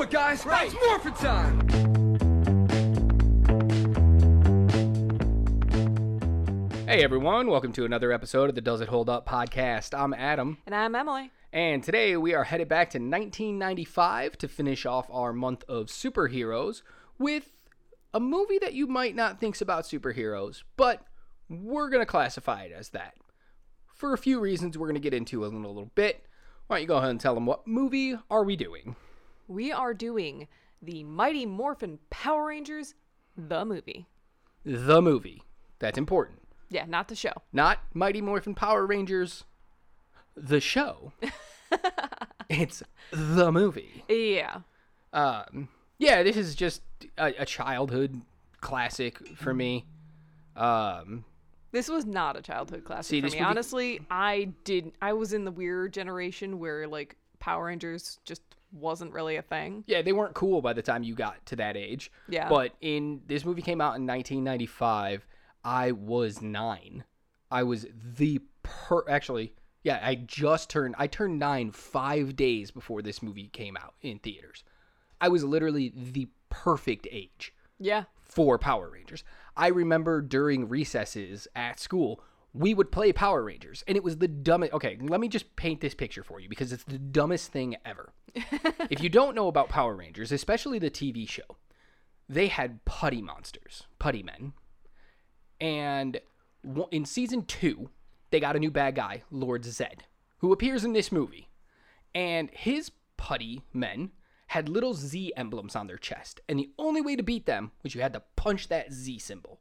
do it, guys. It's morphin' time. Hey everyone, welcome to another episode of the Does It Hold Up podcast. I'm Adam, And I'm Emily. and today we are headed back to 1995 to finish off our month of superheroes with a movie that you might not think's about superheroes, but we're going to classify it as that. For a few reasons we're going to get into in a little bit. Why don't you go ahead and tell them what movie are we doing? We are doing the Mighty Morphin Power Rangers, the movie. The movie. That's important. Yeah, not the show. not Mighty Morphin Power Rangers, the show. it's the movie. Yeah. Um, yeah, this is just a, a childhood classic for me. Um, This was not a childhood classic See, for me. movie- Honestly, I didn't. I was in the weird generation where like Power Rangers just wasn't really a thing. yeah, they weren't cool by the time you got to that age. Yeah. But in this movie came out in 1995. I was nine. I was the per actually. Yeah, I just turned. I turned nine five days before this movie came out in theaters. I was literally the perfect age Yeah. for Power Rangers. I remember during recesses at school, we would play Power Rangers, and it was the dumbest. Okay, let me just paint this picture for you because it's the dumbest thing ever. if you don't know about Power Rangers, especially the TV show, they had putty monsters, putty men. And in season two, they got a new bad guy, Lord Zedd, who appears in this movie. And his putty men had little Z emblems on their chest. And the only way to beat them was you had to punch that Z symbol.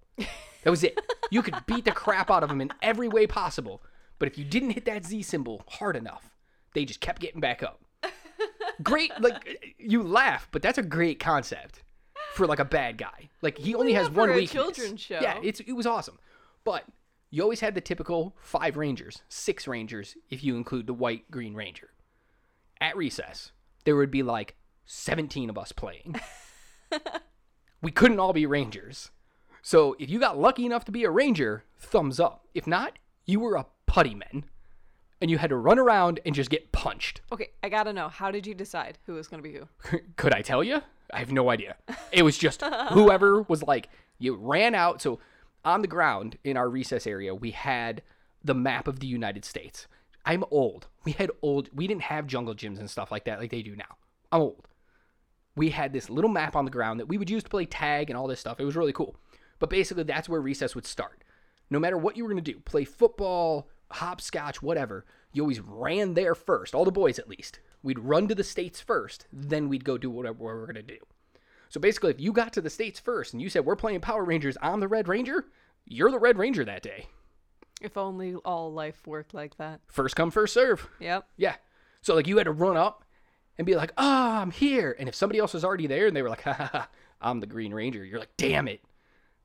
That was it. You could beat the crap out of them in every way possible. But if you didn't hit that Z symbol hard enough, they just kept getting back up. Great, like you laugh, but that's a great concept for like a bad guy. Like he only yeah, has one a weakness. children's show. Yeah, it's it was awesome. But you always had the typical five rangers, six rangers if you include the white green ranger. At recess, there would be like 17 of us playing. we couldn't all be rangers. So if you got lucky enough to be a ranger, thumbs up. If not, you were a putty man. And you had to run around and just get punched. Okay, I gotta know. How did you decide who was gonna be who? Could I tell you? I have no idea. It was just whoever was like, you ran out. So on the ground in our recess area, we had the map of the United States. I'm old. We had old, we didn't have jungle gyms and stuff like that like they do now. I'm old. We had this little map on the ground that we would use to play tag and all this stuff. It was really cool. But basically, that's where recess would start. No matter what you were going to do, play football, hopscotch, whatever, you always ran there first, all the boys at least. We'd run to the states first, then we'd go do whatever we were going to do. So basically, if you got to the states first and you said, We're playing Power Rangers, I'm the Red Ranger, you're the Red Ranger that day. If only all life worked like that. First come, first serve. Yep. Yeah. So like you had to run up and be like, "Oh, I'm here." And if somebody else was already there and they were like, "Ha ha ha, I'm the Green Ranger," you're like, "Damn it!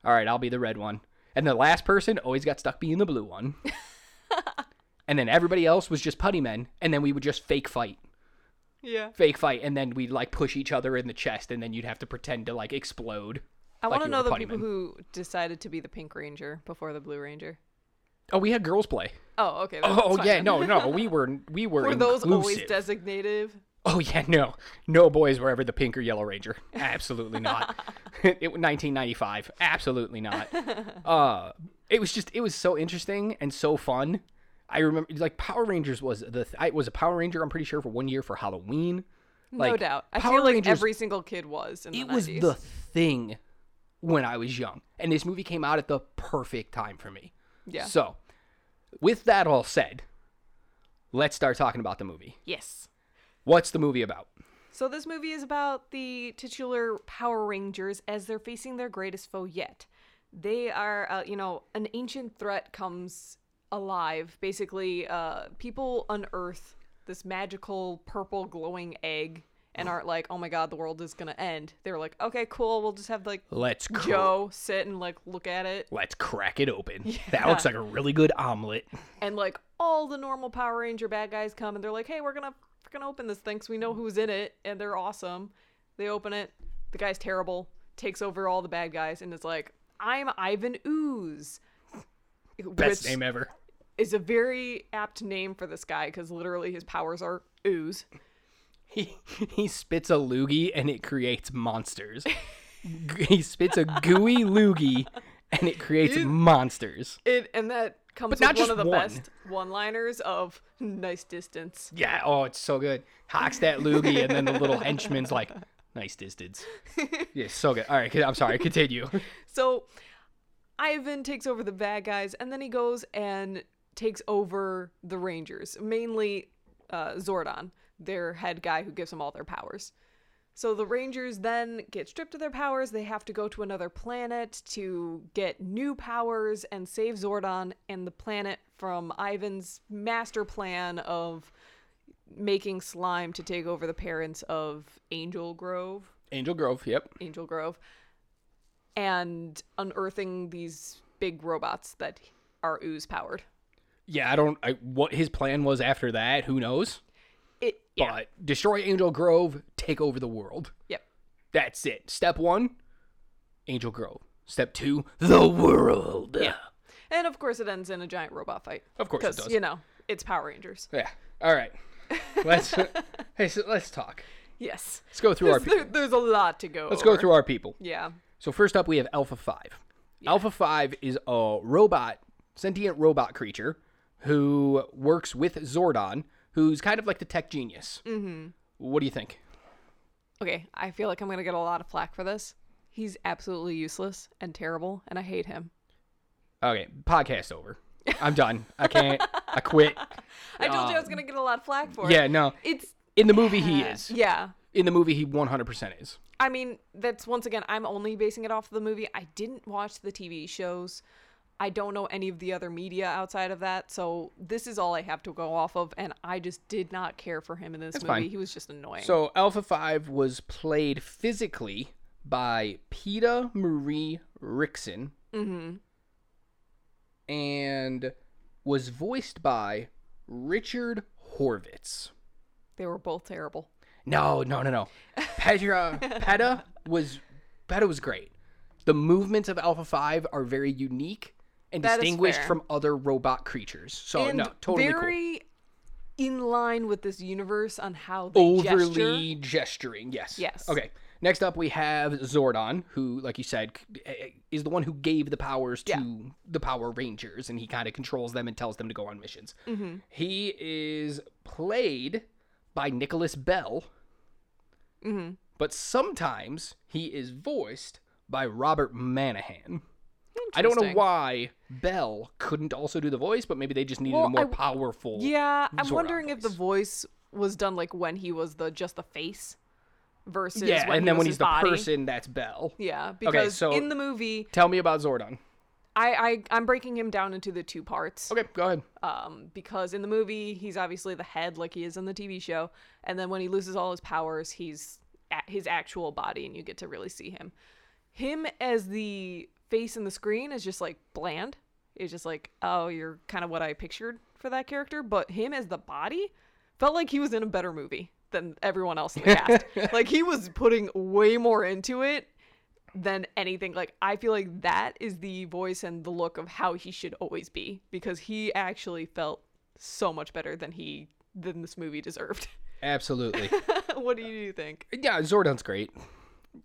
All right, I'll be the red one." And the last person always got stuck being the blue one. and then everybody else was just putty men, and then we would just fake fight, Yeah. fake fight, and then we'd like push each other in the chest, and then you'd have to pretend to like explode. I like want to know the people men. who decided to be the Pink Ranger before the Blue Ranger. Oh, we had girls play. Oh, okay. Oh, oh fine yeah, then. no, no, we were we were. Were those always designated? Oh yeah, no, no boys were ever the pink or yellow ranger. Absolutely not. it was 1995. Absolutely not. Uh, it was just it was so interesting and so fun. I remember like Power Rangers was the th- I was a Power Ranger. I'm pretty sure for one year for Halloween. Like, no doubt. I Power feel like Rangers- every single kid was in the It was the thing when I was young, and this movie came out at the perfect time for me. Yeah. So, with that all said, let's start talking about the movie. yes. What's the movie about? So this movie is about the titular Power Rangers as they're facing their greatest foe yet. They are, uh, you know, an ancient threat comes alive. Basically, uh, people unearth this magical purple glowing egg and aren't like, oh my god, the world is gonna end. They're like, okay, cool, we'll just have like Let's cr- Joe sit and like look at it. Let's crack it open. That looks like a really good omelet. and like all the normal Power Ranger bad guys come and they're like, "Hey, we're gonna we're gonna open this thing because we know who's in it and they're awesome." They open it. The guy's terrible. Takes over all the bad guys and it's like, "I'm Ivan Ooze." Best name ever. is a very apt name for this guy because literally his powers are ooze. He he spits a loogie and it creates monsters. He spits a gooey loogie and it creates monsters. It and that comes But not one just of the one. best one-liners of nice distance. Yeah, oh, it's so good. Hawks that loogie, and then the little henchman's like, nice distance. Yeah, so good. All right, I'm sorry, continue. So Ivan takes over the bad guys, and then he goes and takes over the Rangers, mainly uh, Zordon, their head guy who gives them all their powers. So the Rangers then get stripped of their powers. They have to go to another planet to get new powers and save Zordon and the planet from Ivan's master plan of making slime to take over the parents of Angel Grove. Angel Grove, yep. Angel Grove, and unearthing these big robots that are ooze powered. Yeah, I don't, I, what his plan was after that, who knows? Yeah. But destroy Angel Grove, take over the world. Yep. That's it. Step one, Angel Grove. Step two, the world. Yeah. And of course, it ends in a giant robot fight. Of course it Because does. you know it's Power Rangers. Yeah. All right. Let's hey, so let's talk. Yes. Let's go through our. There's, Pe- there- there's a lot to go. let's go through our people. Yeah. So first up, we have Alpha Five. Alpha Five is a robot, sentient robot creature who works with Zordon, who's kind of like the tech genius. Mm-hmm. What do you think? Okay. I feel like I'm gonna get a lot of flack for this. He's absolutely useless and terrible, and I hate him. Okay, podcast over. I'm done. I can't. I quit. I told you I was gonna get a lot of flack for it. Yeah, no. It's In the movie, he is. yeah. In the movie, he 100% is. I mean, that's once again, I'm only basing it off of the movie. I didn't watch the TV shows. I don't know any of the other media outside of that. So this is all I have to go off of. And I just did not care for him in this movie. fine. He was just annoying. So Alpha 5 was played physically by Peta Marie Rickson. Mm-hmm. And was voiced by Richard Horvitz. they were both terrible. No, no, no, no. Petra Peta was Peta was great. The movements of Alpha 5 are very unique and That is distinguished from other robot creatures. So and no, totally cool. very in line with this universe on how they gesture. overly gesturing. Yes. Yes. Okay. Next up, we have Zordon, who, like you said, is the one who gave the powers to Yeah. the Power Rangers, and he kind of controls them and tells them to go on missions. Mm-hmm. He is played by Nicholas Bell, Mm-hmm. but sometimes he is voiced by Robert Manahan. I don't know why Bell couldn't also do the voice, but maybe they just needed Well, a more I- powerful. Yeah, I'm wondering if the voice. voice was done like when he was the just the face versus Yeah, when and he then when he's the body. person, that's Bell. Yeah, because so- in the movie, Tell me about Zordon. I, I I'm breaking him down into the two parts. Okay, go ahead. Um, because in the movie he's obviously the head like he is in the TV show, and then when he loses all his powers, he's at his actual body, and you get to really see him. Him as the face in the screen is just like bland. It's just like, oh, you're kind of what I pictured for that character. But him as the body felt like he was in a better movie than everyone else in the cast. like he was putting way more into it than anything. Like I feel like that is the voice and the look of how he should always be because he actually felt so much better than he than this movie deserved. Absolutely. what do you think? yeah, Zordon's great.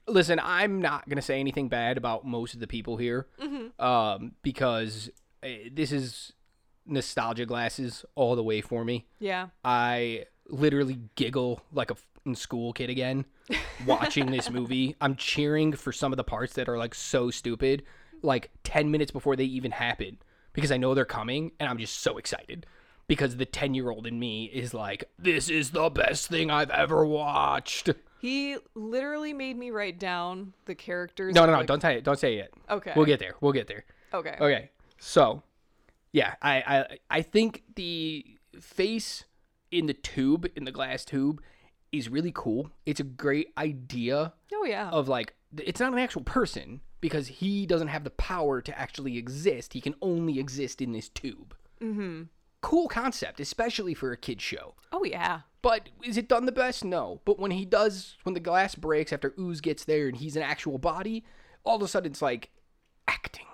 Listen, I'm not gonna say anything bad about most of the people here, um, because uh, this is nostalgia glasses all the way for me. Yeah. I literally giggle like a school kid again watching this movie. I'm cheering for some of the parts that are like so stupid, like 10 minutes before they even happen, because I know they're coming and I'm just so excited. Because the 10 year old in me is like, this is the best thing I've ever watched. He literally made me write down the characters. No, no, no, like- don't say it. Don't say it yet. Okay. We'll get there. We'll get there. Okay. Okay. So, yeah, I, I I think the face in the tube, in the glass tube, is really cool. It's a great idea Oh yeah. of like it's not an actual person because he doesn't have the power to actually exist. He can only exist in this tube. Mm-hmm. Cool concept, especially for a kid show. oh yeah. But is it done the best? No. But when he does, when the glass breaks after Ooze gets there and he's an actual body, all of a sudden it's like acting.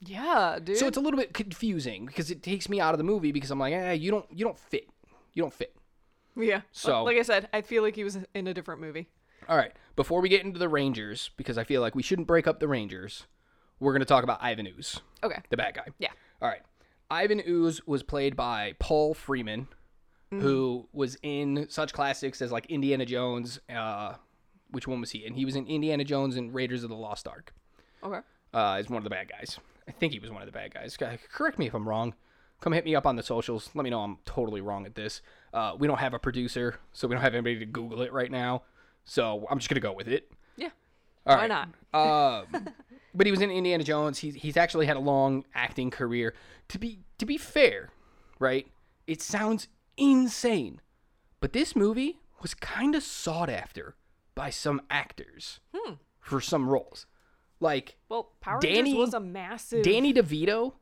Yeah, dude. So it's a little bit confusing because it takes me out of the movie because I'm like, eh, you don't, you don't fit, you don't fit. Yeah. So- like I said, I feel like he was in a different movie. All right. Before we get into the Rangers, because I feel like we shouldn't break up the Rangers, we're going to talk about Ivan Ooze, Okay. the bad guy. Yeah. All right. Ivan Ooze was played by Paul Freeman, who was in such classics as like Indiana Jones. Uh, which one was he? And he was in Indiana Jones and Raiders of the Lost Ark. Okay. Uh, is one of the bad guys. I think he was one of the bad guys. Correct me if I'm wrong. Come hit me up on the socials. Let me know I'm totally wrong at this. Uh, we don't have a producer, so we don't have anybody to Google it right now. So I'm just gonna go with it. Yeah. All Why right. not? Um, but he was in Indiana Jones. He's he's actually had a long acting career. To be to be fair, right? It sounds insane, but this movie was kind of sought after by some actors hmm. for some roles. Like Well, Power Danny- Rangers was a massive. Danny DeVito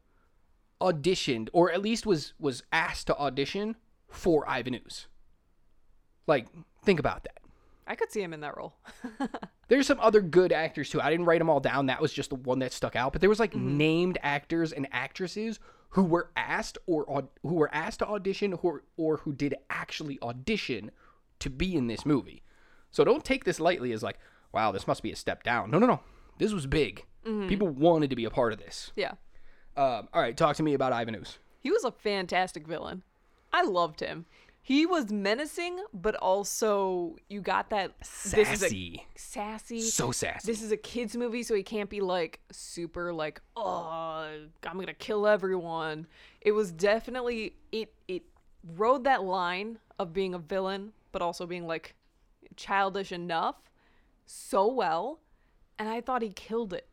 auditioned, or at least was was asked to audition for Ivan Ooze. Like, think about that. I could see him in that role. There's some other good actors too. I didn't write them all down. That was just the one that stuck out. But there was like mm-hmm. named actors and actresses who were asked or who were asked to audition or or who did actually audition to be in this movie. So don't take this lightly as like, wow, this must be a step down. No, no, no. This was big. People wanted to be a part of this. yeah. Um, all right, talk to me about Ivan Ooze. He was a fantastic villain. I loved him. He was menacing, but also you got that This is a, Sassy. sassy. So sassy. This is a kids movie, so he can't be like super like, oh, I'm gonna kill everyone. It was definitely it. It rode that line of being a villain, but also being like childish enough so well, and I thought he killed it.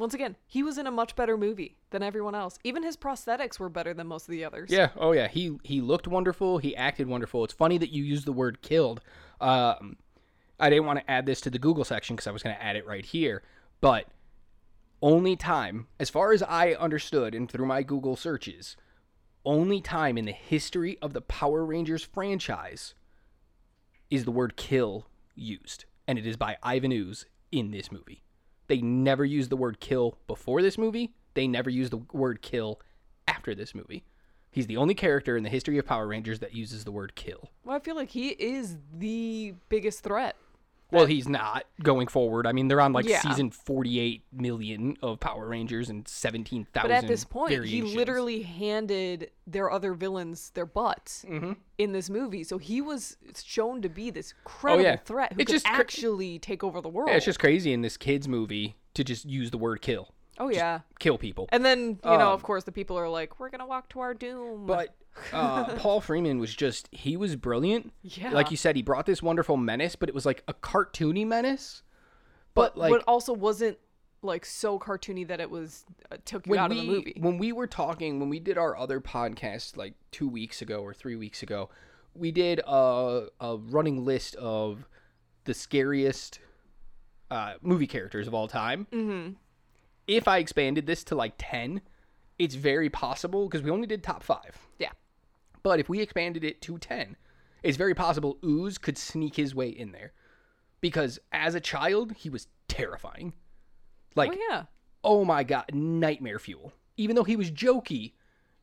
Once again, he was in a much better movie than everyone else. Even his prosthetics were better than most of the others. Yeah. Oh yeah. He he looked wonderful. He acted wonderful. It's funny that you used the word killed. Um, I didn't want to add this to the Google section because I was going to add it right here, but only time, as far as I understood and through my Google searches, only time in the history of the Power Rangers franchise is the word kill used, and it is by Ivan Ooze in this movie. They never used the word kill before this movie. They never used the word kill after this movie. He's the only character in the history of Power Rangers that uses the word kill. Well, I feel like he is the biggest threat. Well, he's not going forward. I mean, they're on like Yeah. season 48 million of Power Rangers and 17,000 But at this point, he literally handed their other villains their butts Mm-hmm. in this movie. So he was shown to be this credible Oh, yeah. threat who It's could just cra- actually take over the world. Yeah, it's just crazy in this kids movie to just use the word kill. oh yeah. Kill people. And then you know, Um, of course, the people are like, "We're gonna walk to our doom." But uh, Paul Freeman was just, he was brilliant. Yeah. Like you said, he brought this wonderful menace, but it was like a cartoony menace. But, like, but also wasn't like so cartoony that it was uh, took you out we, of the movie. When we were talking, when we did our other podcast like two weeks ago or three weeks ago, we did a, a running list of the scariest uh, movie characters of all time. Mm-hmm. If I expanded this to like 10, it's very possible because we only did top five. yeah. But if we expanded it to 10, it's very possible Ooze could sneak his way in there. Because as a child, he was terrifying. Like, Oh yeah. oh my god, nightmare fuel. Even though he was jokey,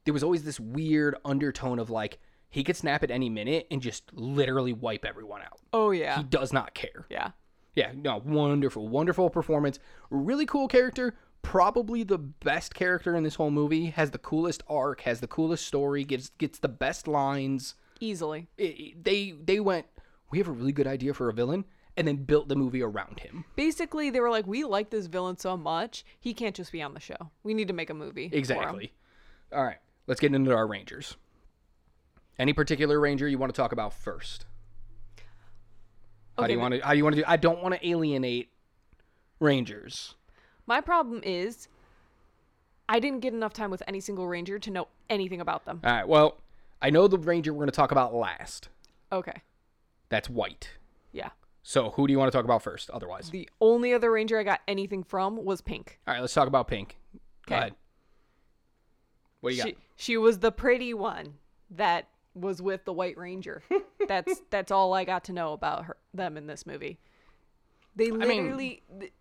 there was always this weird undertone of like he could snap at any minute and just literally wipe everyone out. Oh yeah. He does not care. yeah. Yeah, no, wonderful, wonderful performance. Really cool character. Probably the best character in this whole movie. Has the coolest arc. Has the coolest story. Gives gets the best lines. Easily. It- it- they they went. We have a really good idea for a villain, and then built the movie around him. Basically, they were like, "We like this villain so much, he can't just be on the show. We need to make a movie." Exactly. All right, let's get into our Rangers. Any particular Ranger you want to talk about first? How do you want to? How do you want to do? I don't want to alienate Rangers. My problem is I didn't get enough time with any single ranger to know anything about them. All right. Well, I know the Ranger we're going to talk about last. Okay. That's White. Yeah. So who do you want to talk about first? Otherwise, The only other ranger I got anything from was Pink. all right. Let's talk about Pink. Go Okay. ahead. What do you She got? she was the pretty one that was with the White Ranger. that's that's all I got to know about her them in this movie. They mean- literally th-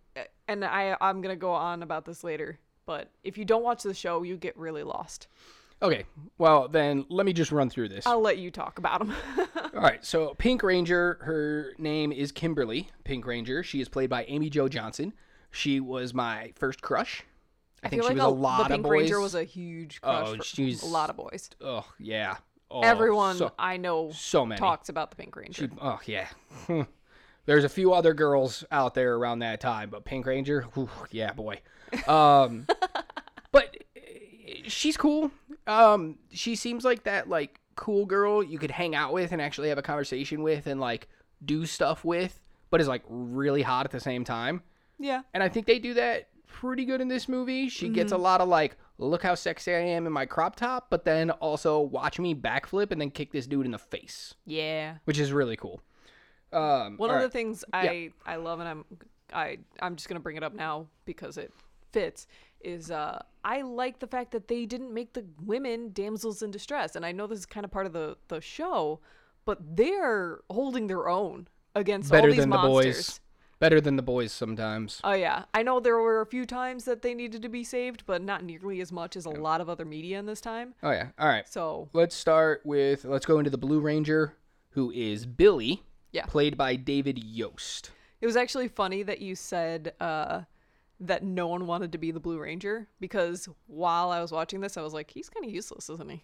and I I'm going to go on about this later, but if you don't watch the show, you get really lost. Okay, well then let me just run through this. I'll let you talk about them. All right, so Pink Ranger, her name is Kimberly Pink Ranger. She is played by Amy Jo Johnson. She was my first crush. I, think feel she like was a lot of boys. the of Pink boys. Ranger was a huge oh, crush Oh, she's- a lot of boys. oh yeah. Oh, Everyone So, I know so many. talks about the Pink Ranger. She, oh yeah. There's a few other girls out there around that time, but Pink Ranger, whew, yeah, boy. Um, but uh, she's cool. Um, she seems like that like cool girl you could hang out with and actually have a conversation with and like do stuff with, but is like really hot at the same time. yeah. And I think they do that pretty good in this movie. She gets Mm-hmm. a lot of like, look how sexy I am in my crop top, but then also watch me backflip and then kick this dude in the face, Yeah. which is really cool. Um, One all of the things I I love and I'm I I'm just gonna bring it up now because it fits is uh I like the fact that they didn't make the women damsels in distress and I know this is kind of part of the the show but they're holding their own against all better these than the boys. Better than the boys sometimes. Oh yeah, I know there were a few times that they needed to be saved, but not nearly as much as a lot of other media in this time. Oh yeah. All right. So Let's start with let's go into the Blue Ranger, who is Billy, Yeah. played by David Yost. It was actually funny that you said uh, that no one wanted to be the Blue Ranger because while I was watching this, I was like, he's kind of useless, isn't he?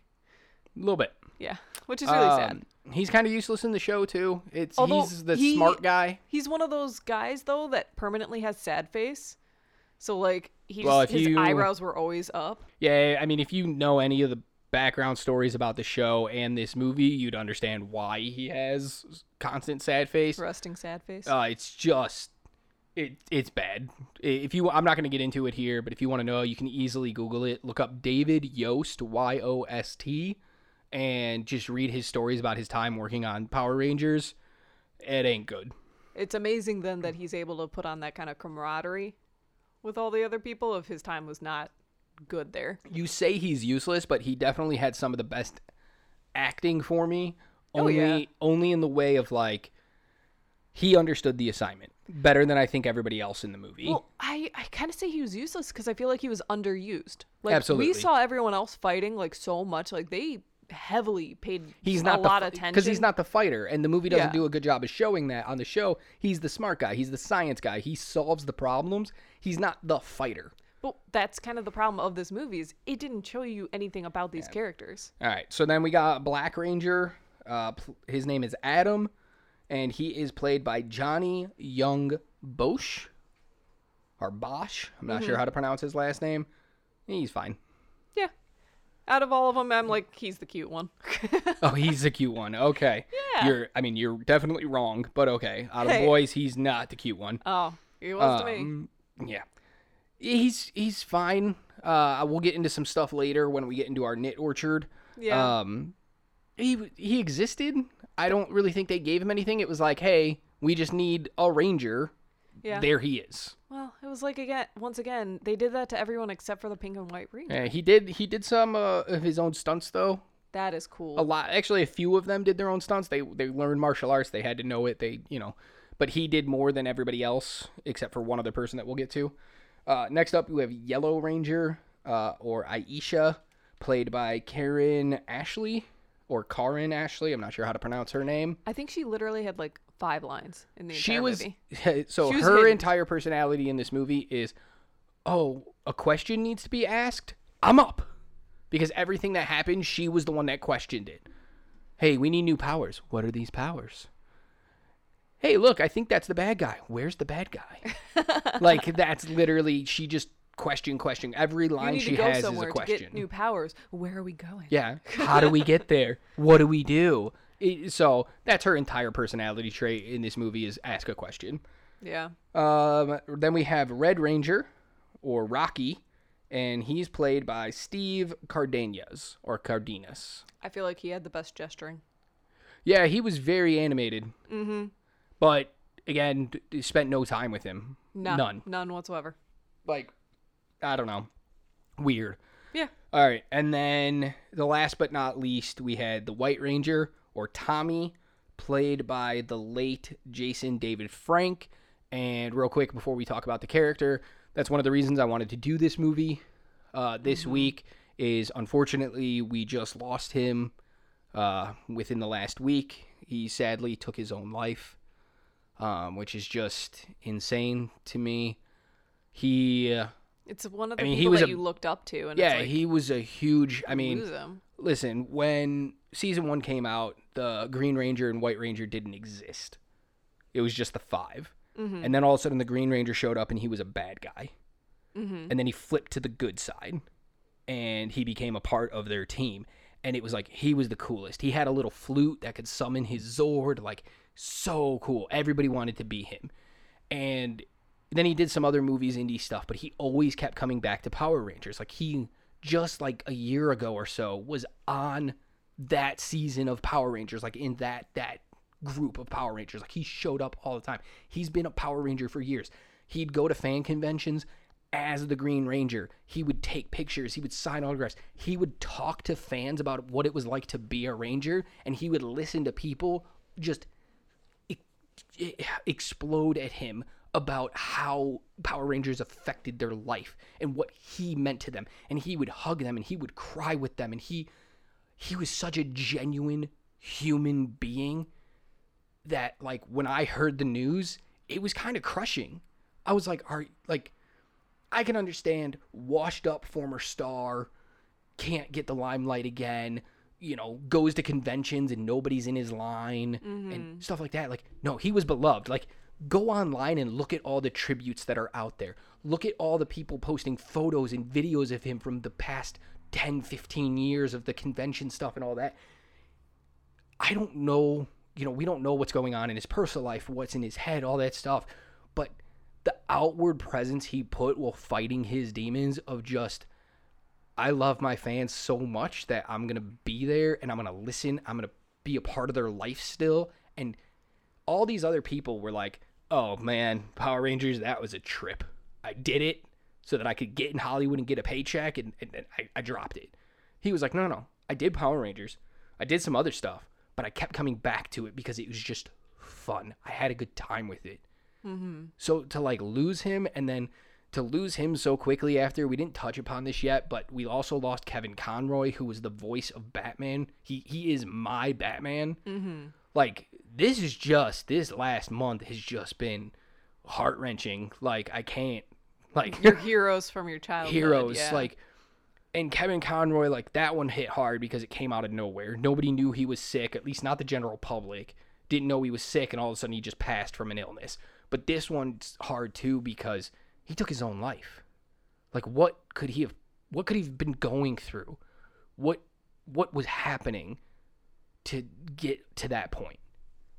A little bit. Yeah, which is really sad. Um, He's kind of useless in the show too. It's Although he's the he- smart guy. He's one of those guys though that permanently has sad face. So like he Well, just, if his you- eyebrows were always up. Yeah, I mean, if you know any of the background stories about the show and this movie, you'd understand why he has constant sad face. Rusting sad face. Uh, it's just it it's bad. If you I'm not going to get into it here, but if you want to know, you can easily Google it. Look up David Yost Y O S T and just read his stories about his time working on Power Rangers. It ain't good. It's amazing then that he's able to put on that kind of camaraderie with all the other people if his time was not good there. You say he's useless, but he definitely had some of the best acting for me. Oh, Only yeah. only in the way of like he understood the assignment better than I think everybody else in the movie. Well, I, I kind of say he was useless because I feel like he was underused. Like Absolutely. we saw everyone else fighting like so much, like they heavily paid he's not a not lot the, of attention because he's not the fighter and the movie doesn't Yeah. do a good job of showing that on the show he's the smart guy he's the science guy he solves the problems he's not the fighter But that's kind of the problem of this movie is it didn't show you anything about these characters. all right so then we got black ranger uh, pl- his name is adam and he is played by johnny Yong bosch or bosch i'm not Mm-hmm. sure how to pronounce his last name he's fine Yeah. Out of all of them, I'm like he's the cute one. oh he's the cute one okay Yeah. you're i mean you're definitely wrong but okay out of Hey. boys he's not the cute one oh, he was to me. Um, Yeah, he's he's fine. Uh, we'll get into some stuff later when we get into our knit orchard. Yeah. Um, he he existed. I don't really think they gave him anything. It was like, hey, we just need a ranger. Yeah. There he is. Well, it was like again, once again, they did that to everyone except for the pink and white ranger. Uh, he did he did some uh, of his own stunts though. That is cool. A lot, actually, a few of them did their own stunts. They they learned martial arts. They had to know it. They you know, but he did more than everybody else except for one other person that we'll get to. Uh, next up, we have Yellow Ranger uh, or Aisha, played by Karen Ashley or Karin Ashley. I'm not sure how to pronounce her name. I think she literally had like five lines in the She entire was movie. so She was her hidden. entire personality in this movie is, oh, a question needs to be asked. I'm up because everything that happened, she was the one that questioned it. Hey, we need new powers. What are these powers? Hey, look, I think that's the bad guy. Where's the bad guy? like that's literally she just question question. Every line she has is a somewhere to question. get new powers. Where are we going? Yeah. How do we get there? What do we do? It- so that's her entire personality trait in this movie is ask a question. Yeah. Um, then we have Red Ranger, or Rocky, and he's played by Steve Cardenas or Cardenas. I feel like he had the best gesturing. Yeah, he was very animated. Mm-hmm. But again, d- spent no time with him. None. None. None whatsoever. Like, I don't know. Weird. Yeah. All right, and then the last but not least, we had the White Ranger or Tommy, played by the late Jason David Frank. And real quick, before we talk about the character, that's one of the reasons I wanted to do this movie uh, this week. is unfortunately we just lost him uh, within the last week. He sadly took his own life, um, which is just insane to me. He, uh, It's one of the I mean, he people was that a- you looked up to, and yeah, it's like, he was a huge. I mean, listen, when season one came out, the Green Ranger and White Ranger didn't exist. It was just the 5 And then all of a sudden, the Green Ranger showed up and he was a bad guy. And then he flipped to the good side and he became a part of their team. And it was like, he was the coolest. He had a little flute that could summon his Zord. Like, so cool. Everybody wanted to be him. And then he did some other movies, indie stuff, but he always kept coming back to Power Rangers. Like he just like a year ago or so was on that season of Power Rangers, like in that that group of Power Rangers. Like he showed up all the time. He's been a Power Ranger for years. He'd go to fan conventions as the Green Ranger. He would take pictures, he would sign autographs. He would talk to fans about what it was like to be a ranger and he would listen to people just explode at him about how Power Rangers affected their life and what he meant to them. And he would hug them and he would cry with them and he he was such a genuine human being that like when I heard the news, it was kind of crushing. I was like, are like I can understand washed up former star can't get the limelight again, you know, goes to conventions and nobody's in his line and mm-hmm. stuff like that. Like, no, he was beloved. Like, go online and look at all the tributes that are out there. Look at all the people posting photos and videos of him from the past 10, 15 years of the convention stuff and all that. I don't know, you know, we don't know what's going on in his personal life, what's in his head, all that stuff. But the outward presence he put while fighting his demons of just I love my fans so much that I'm going to be there and I'm going to listen. I'm going to be a part of their life still. And all these other people were like, oh man, Power Rangers, that was a trip. I did it so that I could get in Hollywood and get a paycheck, and, and, and I, I dropped it. He was like, no, no, I did Power Rangers. I did some other stuff, but I kept coming back to it because it was just fun. I had a good time with it. Mm-hmm. So to like lose him and then to lose him so quickly after we didn't touch upon this yet, but we also lost Kevin Conroy, who was the voice of Batman. He he is my Batman. Mm-hmm. Like this is just this last month has just been heart wrenching. Like I can't like Your heroes from your childhood. heroes yeah. like and Kevin Conroy like that one hit hard because it came out of nowhere. Nobody knew he was sick, at least not the general public. Didn't know he was sick and all of a sudden he just passed from an illness. But this one's hard too because he took his own life. Like what could he have what could he have been going through? What what was happening to get to that point?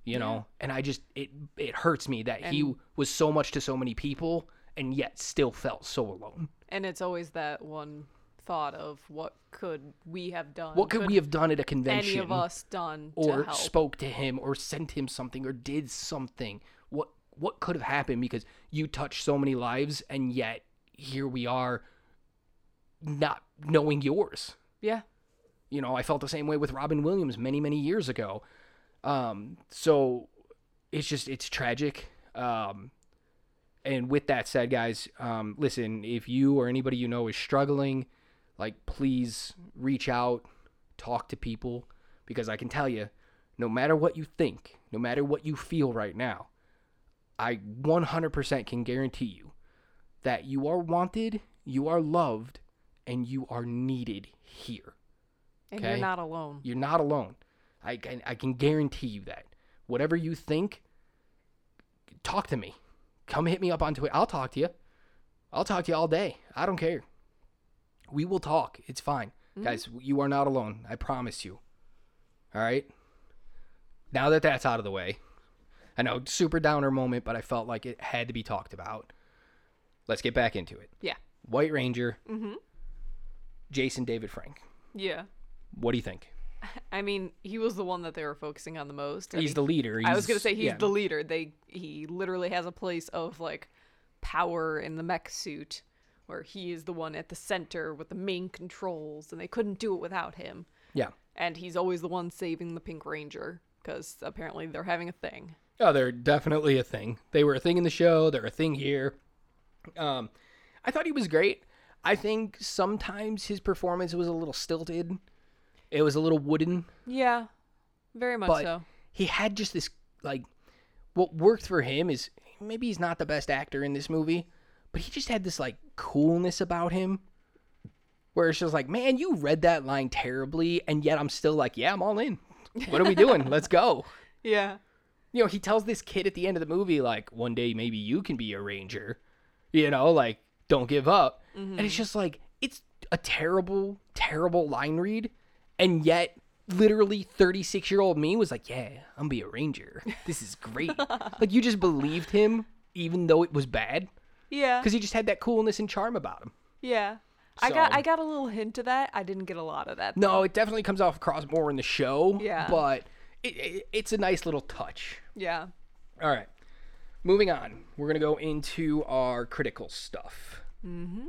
You know? And I just it it hurts me that he was so much to so many people and yet still felt so alone. and it's always that one thought of what could we have done? What could we have done at a convention? any of us done or to spoke to him or sent him something or did something? What what could have happened because you touched so many lives and yet here we are not knowing yours. yeah. You know, I felt the same way with Robin Williams many, many years ago. Um, so it's just it's tragic. Um, and with that said, guys, um, listen, if you or anybody you know is struggling, like please reach out, talk to people, because I can tell you, no matter what you think, no matter what you feel right now, I 100% can guarantee you that you are wanted, you are loved, and you are needed here. And Okay. you're not alone. You're not alone. I can, I can guarantee you that. Whatever you think, talk to me. Come hit me up on Twitter. I'll talk to you. I'll talk to you all day. I don't care. We will talk. It's fine. Mm-hmm. Guys, you are not alone. I promise you. All right? Now that that's out of the way, I know, super downer moment, but I felt like it had to be talked about. Let's get back into it. Yeah. White Ranger, mm-hmm. Jason David Frank. Yeah. What do you think? I mean, he was the one that they were focusing on the most. I He's mean, the leader. I was gonna say he's yeah. the leader. They he literally has a place of like power in the mech suit, where he is the one at the center with the main controls, and they couldn't do it without him. Yeah. And he's always the one saving the Pink Ranger because apparently they're having a thing. Oh, they're definitely a thing. They were a thing in the show. They're a thing here. Um, I thought he was great. I think sometimes his performance was a little stilted. It was a little wooden, Yeah, very much but so. he had just this like what worked for him is maybe he's not the best actor in this movie, but he just had this like coolness about him where it's just like, man, you read that line terribly, and yet I'm still like, yeah, I'm all in. What are we doing? Let's go. Yeah. You know, he tells this kid at the end of the movie, like, one day maybe you can be a ranger. You know, like, don't give up. And it's mm-hmm. just like, it's a terrible, terrible line read. And yet, literally 36 year old me was like, yeah, I'm gonna be a ranger. This is great. like, you just believed him, even though it was bad, Yeah. because he just had that coolness and charm about him. Yeah. I got I got a little hint of that. I didn't get a lot of that. No, it definitely comes off across more in the show. Yeah. But it, it, it's a nice little touch. Yeah. All right. Moving on. We're going to go into our critical stuff. Mm-hmm.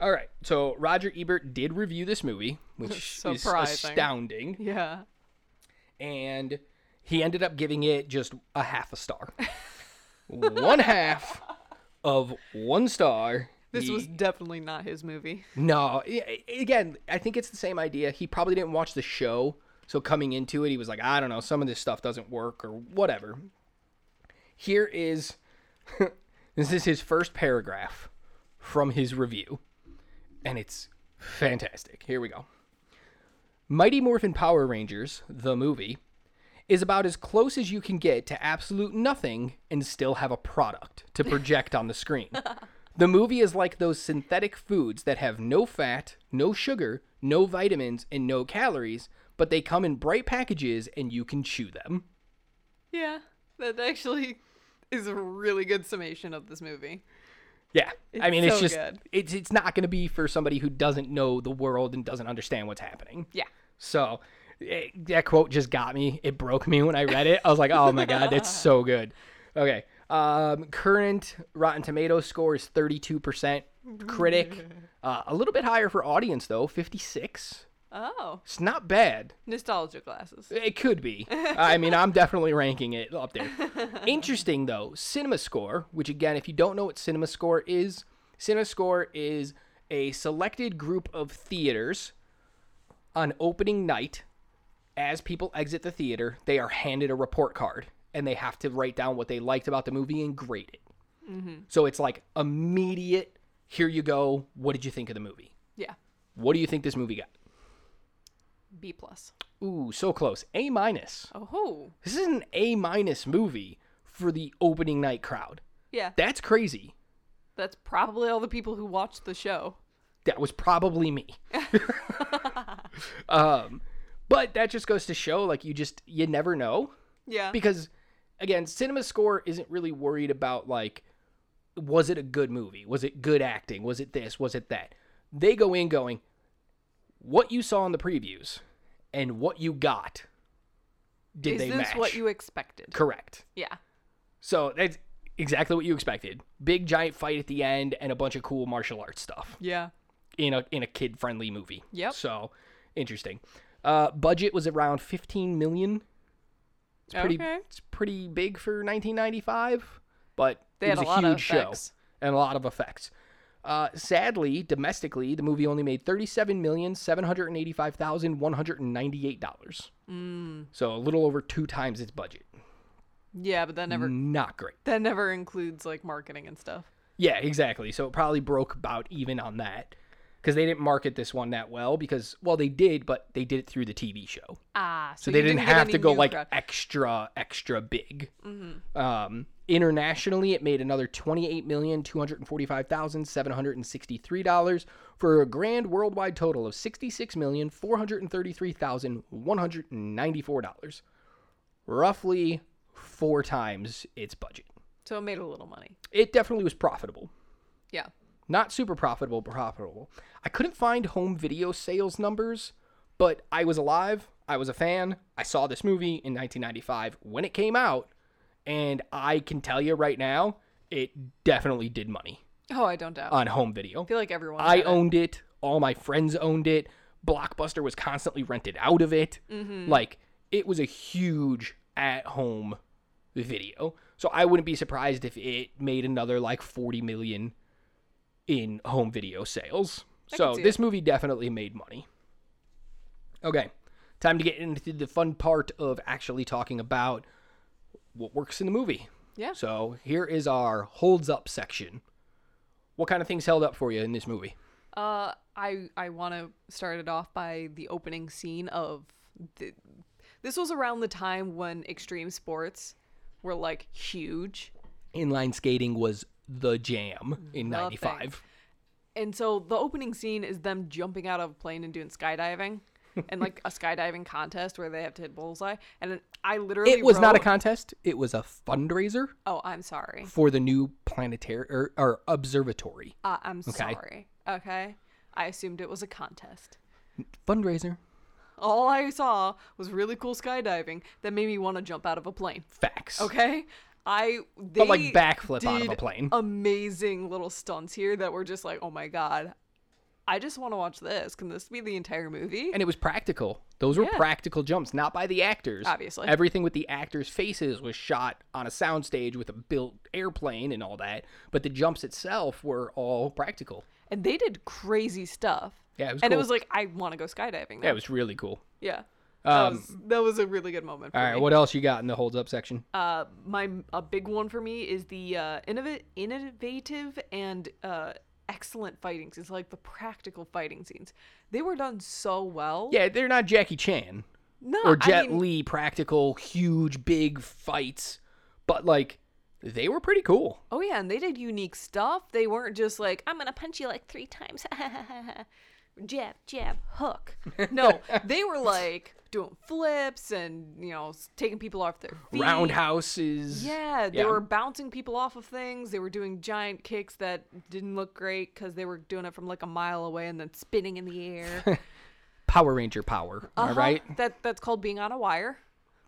All right. So Roger Ebert did review this movie, which is astounding. Yeah. And he ended up giving it just a half a star. one half of one star. This He- was definitely not his movie. no, again, I think it's the same idea. He probably didn't watch the show, so coming into it, he was like, I don't know, some of this stuff doesn't work or whatever. Here is this is his first paragraph from his review, and it's fantastic. Here we go. Mighty Morphin Power Rangers, the movie, is about as close as you can get to absolute nothing and still have a product to project on the screen. The movie is like those synthetic foods that have no fat, no sugar, no vitamins, and no calories, but they come in bright packages and you can chew them. Yeah. That actually is a really good summation of this movie. Yeah. I mean, it's so just good. it's it's not going to be for somebody who doesn't know the world and doesn't understand what's happening. Yeah. So eh, that quote just got me. It broke me when I read it. I was like, "Oh my god, that's so good." Okay. Um, current Rotten Tomatoes score is 32%. Critic, uh, a little bit higher for audience though, 56. Oh. It's not bad. Nostalgia glasses. It could be. I mean, I'm definitely ranking it up there. Interesting though, Cinema Score, which again, if you don't know what Cinema Score is, Cinema Score is a selected group of theaters on opening night. As people exit the theater, they are handed a report card and they have to write down what they liked about the movie and grade it. Mm-hmm. So it's like immediate. Here you go. What did you think of the movie? Yeah. What do you think this movie got? B plus. Ooh, so close. A minus. Oh. This is an A minus movie for the opening night crowd. Yeah. That's crazy. That's probably all the people who watched the show. That was probably me. um, but that just goes to show, like you just you never know Yeah. because, again, Cinema Score isn't really worried about like, was it a good movie? Was it good acting? Was it this? Was it that? They go in going, what you saw in the previews and what you got. Did is they this match? what you expected? Correct. Yeah. So that's exactly what you expected. Big giant fight at the end and a bunch of cool martial arts stuff Yeah. in a in a kid friendly movie. Yep. So interesting. Uh, budget was around 15 million. It's pretty Okay. it's pretty big for 1995, but They it was a a, huge show and a lot of effects. Uh, sadly, domestically, the movie only made thirty-seven million seven hundred and eighty-five thousand one hundred and ninety-eight dollars. Mm. So a little over two times its budget. Yeah, but that never Not great. that never includes like marketing and stuff. Yeah, exactly. So it probably broke about even on that because they didn't market this one that well because well they did, but they did it through the TV show, Ah, so, so, they you didn't, have to go like crowd. extra extra big. Mm-hmm. Um, internationally, it made another twenty-eight million two hundred forty-five thousand seven hundred and sixty-three dollars for a grand worldwide total of sixty-six million four hundred thirty-three thousand one hundred ninety-four dollars, roughly four times its budget. So it made a little money. It definitely was profitable. Yeah. not super profitable, but profitable. I couldn't find home video sales numbers, but I was alive. I was a fan. I saw this movie in 1995 when it came out, and I can tell you right now, it definitely did money Oh, I don't doubt. on home video. I feel like everyone. I it. owned it. All my friends owned it. Blockbuster was constantly rented out of it. Mm-hmm. Like it was a huge at-home video. So I wouldn't be surprised if it made another like 40 million in home video sales. I So this it. movie definitely made money. Okay, time to get into the fun part of actually talking about what works in the movie. Yeah. So here is our holds up section. What kind of things held up for you in this movie? Uh, I I want to start it off by the opening scene of the. This was around the time when extreme sports were like huge, Inline skating was the jam in 95. and so the opening scene is them jumping out of a plane and doing skydiving, and like a skydiving contest where they have to hit bullseye. And I literally It was not a contest, it was a fundraiser Oh, I'm sorry. for the new planetary or, or observatory. Uh, I'm sorry. Okay, I assumed it was a contest. Fundraiser. All I saw was really cool skydiving that made me want to jump out of a plane. Facts. Okay. I they But, like, backflip out of a plane. Amazing little stunts here that were just like, oh my god, I just want to watch this. Can this be the entire movie? And it was practical. Those were Yeah. practical jumps, not by the actors. Obviously. Everything with the actors' faces was shot on a soundstage with a built airplane and all that. But the jumps itself were all practical. And they did crazy stuff. Yeah, it was and cool. it was like, I want to go skydiving. Now. Yeah, it was really cool. Yeah. That, Um, was, that was a really good moment for All right, me. what else you got in the holds up section? uh, my a big one for me is the uh, innov- innovative and uh, excellent fighting scenes, like the practical fighting scenes. They were done so well. Yeah, they're not Jackie Chan no, or I Jet mean, Li practical, huge, big fights, but like they were pretty cool. Oh yeah, and they did unique stuff. They weren't just like I'm gonna punch you like three times, jab, jab, hook. No, they were like doing flips and you know taking people off their feet. Roundhouses. Yeah, they Yeah. were bouncing people off of things. They were doing giant kicks that didn't look great because they were doing it from like a mile away and then spinning in the air. Power Ranger power. Am Uh-huh. right? That that's called being on a wire.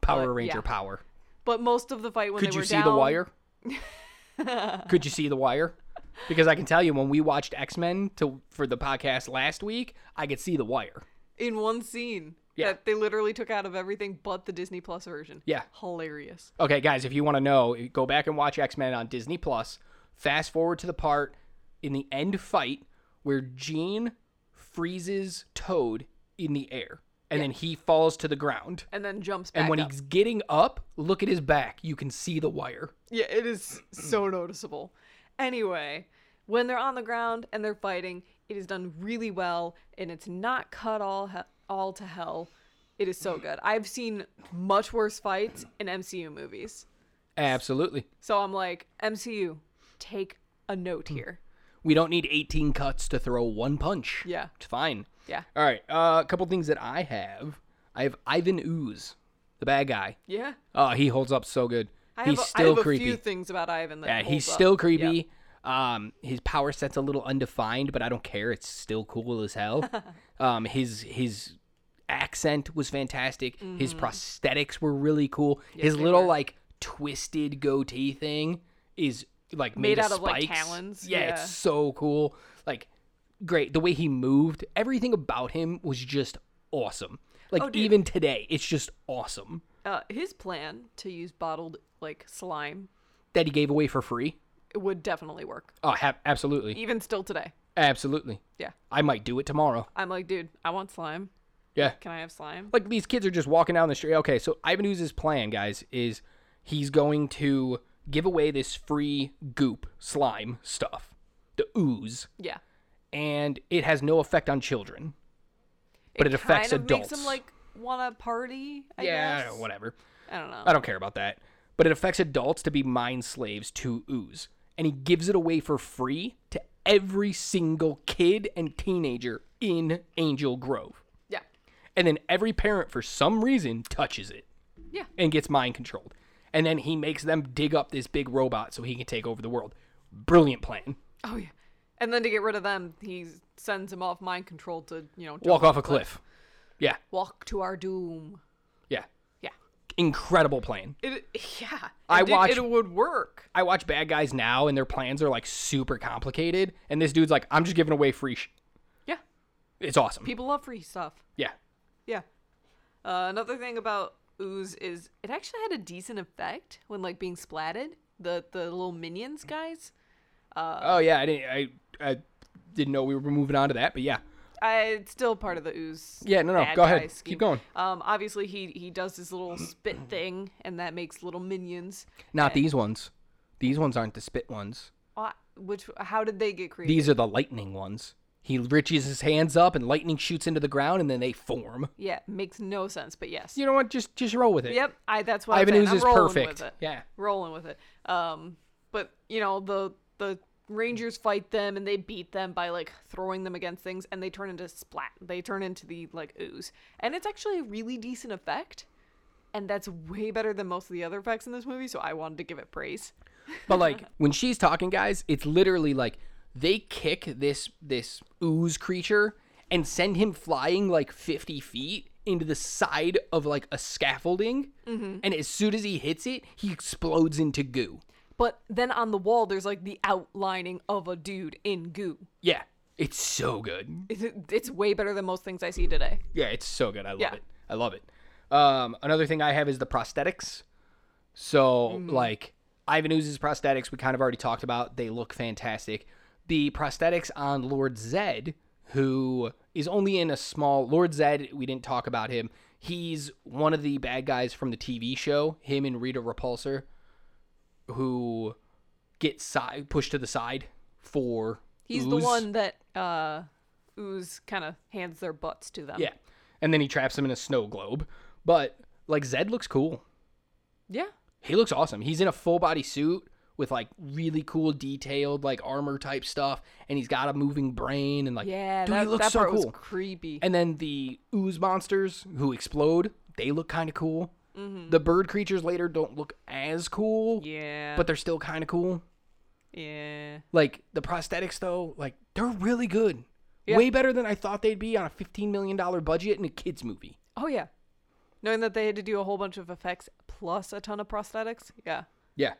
Power but, Ranger yeah. power. But most of the fight when Could they you were see down, the wire? Could you see the wire? Because I can tell you, when we watched X Men to for the podcast last week, I could see the wire. in one scene Yeah. that they literally took out of everything but the Disney Plus version. Yeah. Hilarious. Okay, guys, if you want to know, go back and watch X Men on Disney Plus. Fast forward to the part in the end fight where Jean freezes Toad in the air, and then he falls to the ground. And then jumps back And when up. he's getting up, look at his back. You can see the wire. Yeah, it is so noticeable. Anyway, when they're on the ground and they're fighting, it is done really well and it's not cut all he- all to hell. It is so good. I've seen much worse fights in MCU movies. Absolutely. So I'm like, MCU, take a note here. We don't need 18 cuts to throw one punch. Yeah. It's fine. Yeah. All right. Uh, a couple things that I have. I have Ivan Ooze, the bad guy. Yeah. Oh, he holds up so good. I he's have, a, still I have creepy. a few things about Ivan that yeah, he's up. still creepy. Yep. Um, his power set's a little undefined, but I don't care. It's still cool as hell. um, his his accent was fantastic. His prosthetics were really cool. his Mm-hmm. little were. like twisted goatee thing is like made, Made of out of, like, spikes. talons? Yeah, Yeah. it's so cool. Like great. The way he moved, everything about him was just awesome. Like Oh, even today, it's just awesome. Uh, his plan to use bottled like slime That he gave away for free. it would definitely work. Oh, ha- absolutely, Even still today. Absolutely. Yeah. I might do it tomorrow. I'm like, dude, I want slime. Yeah. Can I have slime? Like these kids are just walking down the street. Okay, so Ivan Ooze's plan, guys, is he's going to give away this free goop slime stuff, the ooze, Yeah. and it has no effect on children. But it affects kind of adults. Makes them like want to party. I yeah, guess. whatever. I don't know. I don't care about that. But it affects adults to be mind slaves to ooze. And he gives it away for free to every single kid and teenager in Angel Grove. yeah. And then every parent, for some reason, touches it. Yeah. and gets mind controlled. And then he makes them dig up this big robot so he can take over the world. Brilliant plan. Oh yeah. And then to get rid of them, he sends him off mind control to you know Walk off a cliff. Yeah, Walk to our doom. yeah. Incredible plan. It yeah. I it watched- It would work. I watch bad guys now and their plans are like super complicated. And this dude's like, I'm just giving away free sh Yeah. It's awesome. People love free stuff. Yeah. Yeah. Uh, another thing about ooze is it actually had a decent effect when like being splatted. The the little minions guys. Oh yeah, I didn't. I I didn't know we were moving on to that, but yeah. I, it's still part of the ooze. Yeah, no, no, go ahead. guy Keep going. Um, obviously he he does his little spit thing, and that makes little minions. Not these ones. These ones aren't the spit ones. Uh, Which how did they get created? These are the lightning ones. He reaches his hands up and lightning shoots into the ground and then they form. yeah, makes no sense, but yes. You know what? Just just roll with it. Yep, I that's what Ivan I'm, Ooze is perfect. With it. Yeah. rolling with it. Um, but you know the the Rangers fight them and they beat them by like throwing them against things, and they turn into splat. They turn into the like ooze, and it's actually a really decent effect, and that's way better than most of the other effects in this movie. So I wanted to give it praise. But like when she's talking, guys, it's literally like they kick this this ooze creature and send him flying like fifty feet into the side of like a scaffolding, Mm-hmm. and as soon as he hits it, he explodes into goo. But then on the wall, there's like the outlining of a dude in goo. Yeah, it's so good. It's, it's way better than most things I see today. Yeah, it's so good. I love Yeah. it. I love it. Um, another thing I have is the prosthetics. So Mm-hmm. like Ivan Ooze's prosthetics, we kind of already talked about. They look fantastic. The prosthetics on Lord Zedd, who is only in a small Lord Zedd, we didn't talk about him. He's one of the bad guys from the TV show. Him and Rita Repulsor, who get side pushed to the side for. He's the Ooze. one that uh, ooze kind of hands their butts to them. Yeah, and then he traps him in a snow globe. But like Zedd looks cool. Yeah. He looks awesome. He's in a full body suit with like really cool detailed like armor type stuff, and he's got a moving brain and like Yeah, dude, that, he looks that so part cool. was creepy. and then the ooze monsters who explode, they look kind of cool. Mm-hmm. The bird creatures later don't look as cool, yeah. but they're still kind of cool. yeah. Like the prosthetics though, like they're really good. Yeah. Way better than I thought they'd be on a $15 million budget in a kids movie. Oh yeah. Knowing that they had to do a whole bunch of effects plus a ton of prosthetics. Yeah. Yeah.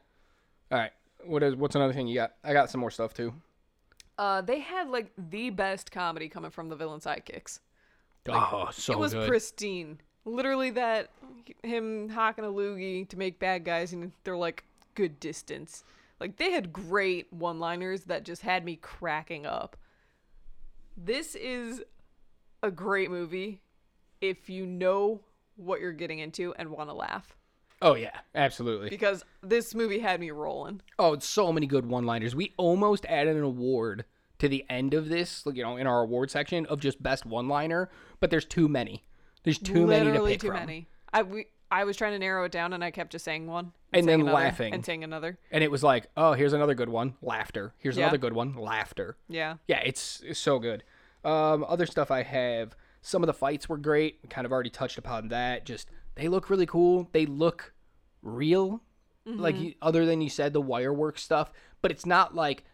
All right. What is what's another thing you got? I got some more stuff too. Uh, they had like the best comedy coming from the villain sidekicks. oh, so it was good. pristine. Literally that him hawking a loogie to make bad guys and they're like good distance. Like they had great one-liners that just had me cracking up. This is a great movie if you know what you're getting into and want to laugh Oh yeah, absolutely. because this movie had me rolling. Oh, it's so many good one-liners. We almost added an award to the end of this, like, you know, in our award section of just best one-liner, but there's too many. There's too many to Literally pick too from. many. I we I was trying to narrow it down and I kept just saying one And saying then another, laughing. and saying another. And it was like, oh, here's another good one, laughter. Here's Yeah. another good one, laughter. Yeah. Yeah, it's, it's so good. Um, other stuff I have, some of the fights were great. We kind of already touched upon that. Just they look really cool. They look real, like you, other than you said the wire work stuff. But it's not like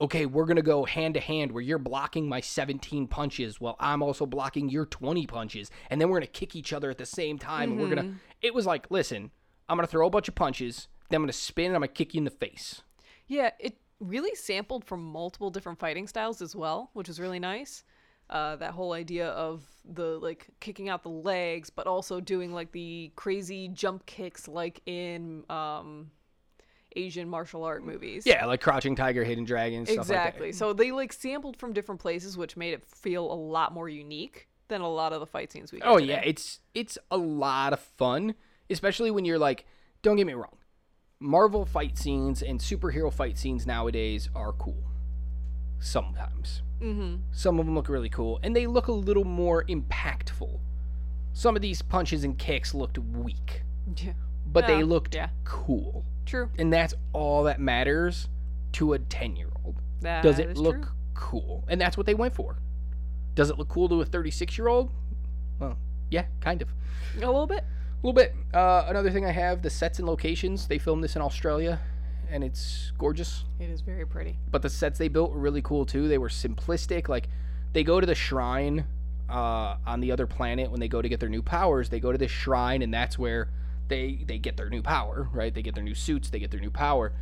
okay, we're gonna go hand to hand where you're blocking my 17 punches while I'm also blocking your 20 punches, and then we're gonna kick each other at the same time. And we're gonna. It was like, listen, I'm gonna throw a bunch of punches, then I'm gonna spin, and I'm gonna kick you in the face. Yeah, it really sampled from multiple different fighting styles as well, which is really nice. Uh, that whole idea of the like kicking out the legs, but also doing like the crazy jump kicks, like in um, Asian martial art movies. Yeah, like Crouching Tiger, Hidden Dragon, stuff exactly. like that. So they like sampled from different places, which made it feel a lot more unique than a lot of the fight scenes we. Get Oh today. yeah, it's it's a lot of fun, especially when you're like, don't get me wrong, Marvel fight scenes and superhero fight scenes nowadays are cool. Sometimes, mm-hmm. some of them look really cool, and they look a little more impactful. Some of these punches and kicks looked weak, Yeah. but they looked yeah. cool, True. and that's all that matters to a ten-year-old. That Does it look true. cool? And that's what they went for. Does it look cool to a 36 year old? Well, yeah, kind of. a little bit? A little bit. Uh, another thing I have the sets and locations. They filmed this in Australia, and it's gorgeous. It is very pretty. But the sets they built were really cool too. They were simplistic. Like they go to the shrine uh, on the other planet when they go to get their new powers. They go to this shrine, and that's where they they get their new power. Right? They get their new suits. They get their new power.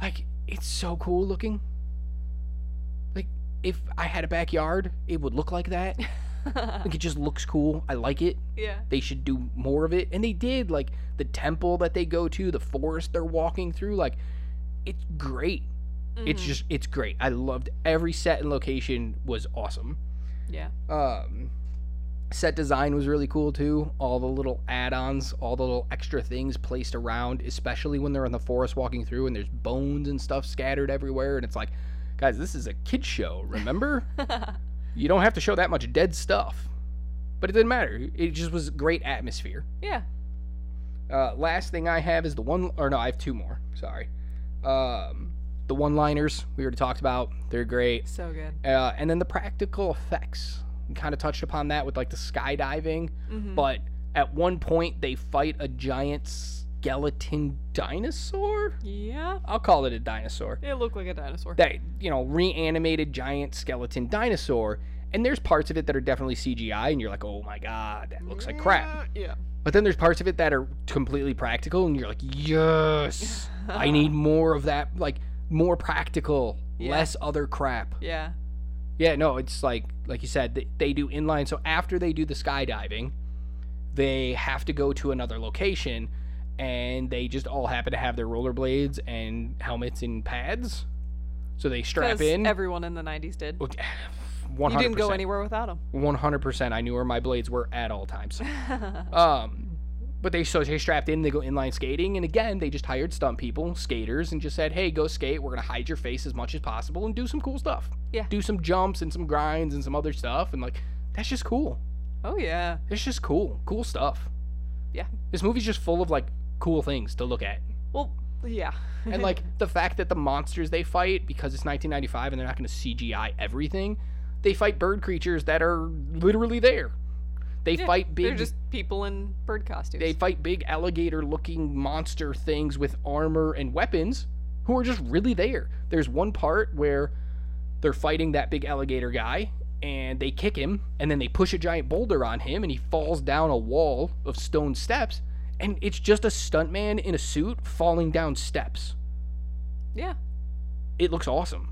Like it's so cool looking. Like if I had a backyard, it would look like that. like it just looks cool. I like it Yeah. they should do more of it and they did like the temple that they go to the forest they're walking through like it's great It's just it's great. I loved every set and location was awesome. Yeah. Um, set design was really cool too. All the little add-ons, all the little extra things placed around, especially when they're in the forest walking through and there's bones and stuff scattered everywhere, and it's like, guys, this is a kid show. Remember? you don't have to show that much dead stuff, but it didn't matter. It just was great atmosphere. Yeah. Uh, last thing I have is the one, or no, I have two more. Sorry. Um, the one-liners we already talked about. They're great. So good. Uh, and then the practical effects. Kind of touched upon that with like the skydiving, mm-hmm. but at one point they fight a giant skeleton dinosaur. Yeah. I'll call it a dinosaur. It looked like a dinosaur. That you know, reanimated giant skeleton dinosaur. And there's parts of it that are definitely CGI, and you're like, oh my god, that looks like crap. Yeah. But then there's parts of it that are completely practical, and you're like, yes, I need more of that, like more practical, Yeah. less other crap. Yeah. Yeah, no, it's like like you said, they, they do inline. So after they do the skydiving, they have to go to another location, and they just all happen to have their rollerblades and helmets and pads. So they strap in. Everyone in the 90s did. One You didn't go anywhere without them. One hundred percent. I knew where my blades were at all times. um, but they so they strapped in. They go inline skating, and again, they just hired stunt people, skaters, and just said, "Hey, go skate. We're gonna hide your face as much as possible and do some cool stuff. Yeah. do some jumps and some grinds and some other stuff, and like that's just cool. Oh, yeah. It's just cool, cool stuff. Yeah. This movie's just full of like cool things to look at." Well, yeah. and like the fact that the monsters they fight because it's 1995 and they're not going to CGI everything, they fight bird creatures that are literally there. They Yeah, fight big. They're just people in bird costumes. They fight big alligator-looking monster things with armor and weapons, who are just really there. There's one part where they're fighting that big alligator guy, and they kick him, and then they push a giant boulder on him, and he falls down a wall of stone steps, and it's just a stuntman in a suit falling down steps. yeah. It looks awesome.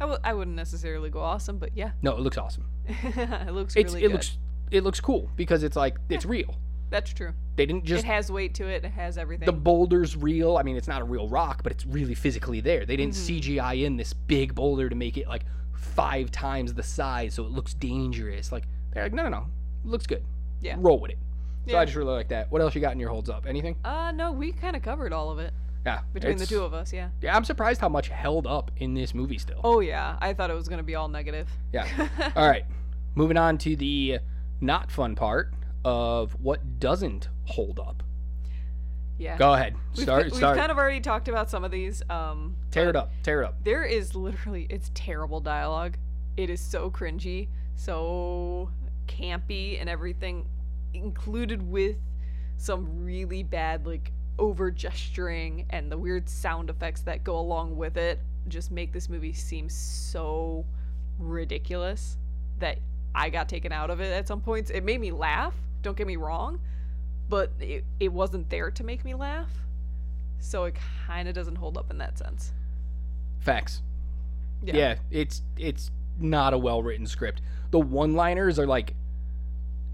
I w- I wouldn't necessarily go awesome, but yeah. No, it looks awesome. it looks It's really it good. looks it looks cool because it's like it's real. That's true. They didn't just it has weight to it. It has everything. the boulder's real. I mean, it's not a real rock, but it's really physically there. They didn't Mm-hmm. CGI in this big boulder to make it like five times the size, so it looks dangerous. Like they're like, no, no, no, it looks good. Yeah. roll with it. So I just really like that. What else you got in your holds up? Anything? uh, no, we kind of covered all of it Yeah, between the two of us. Yeah. Yeah, I'm surprised how much held up in this movie still. Oh yeah, I thought it was gonna be all negative. Yeah. All right. Moving on to the not fun part of what doesn't hold up. Yeah. Go ahead. We've, Start. we've kind of already talked about some of these. Um, Tear it up. Tear it up. There is literally it's terrible dialogue. It is so cringy, so campy, and everything included with some really bad like over gesturing and the weird sound effects that go along with it just make this movie seem so ridiculous that I got taken out of it at some points. It made me laugh, don't get me wrong, but it, it wasn't there to make me laugh. So it kind of doesn't hold up in that sense. Facts. Yeah. yeah, it's it's not a well written script. The one liners are like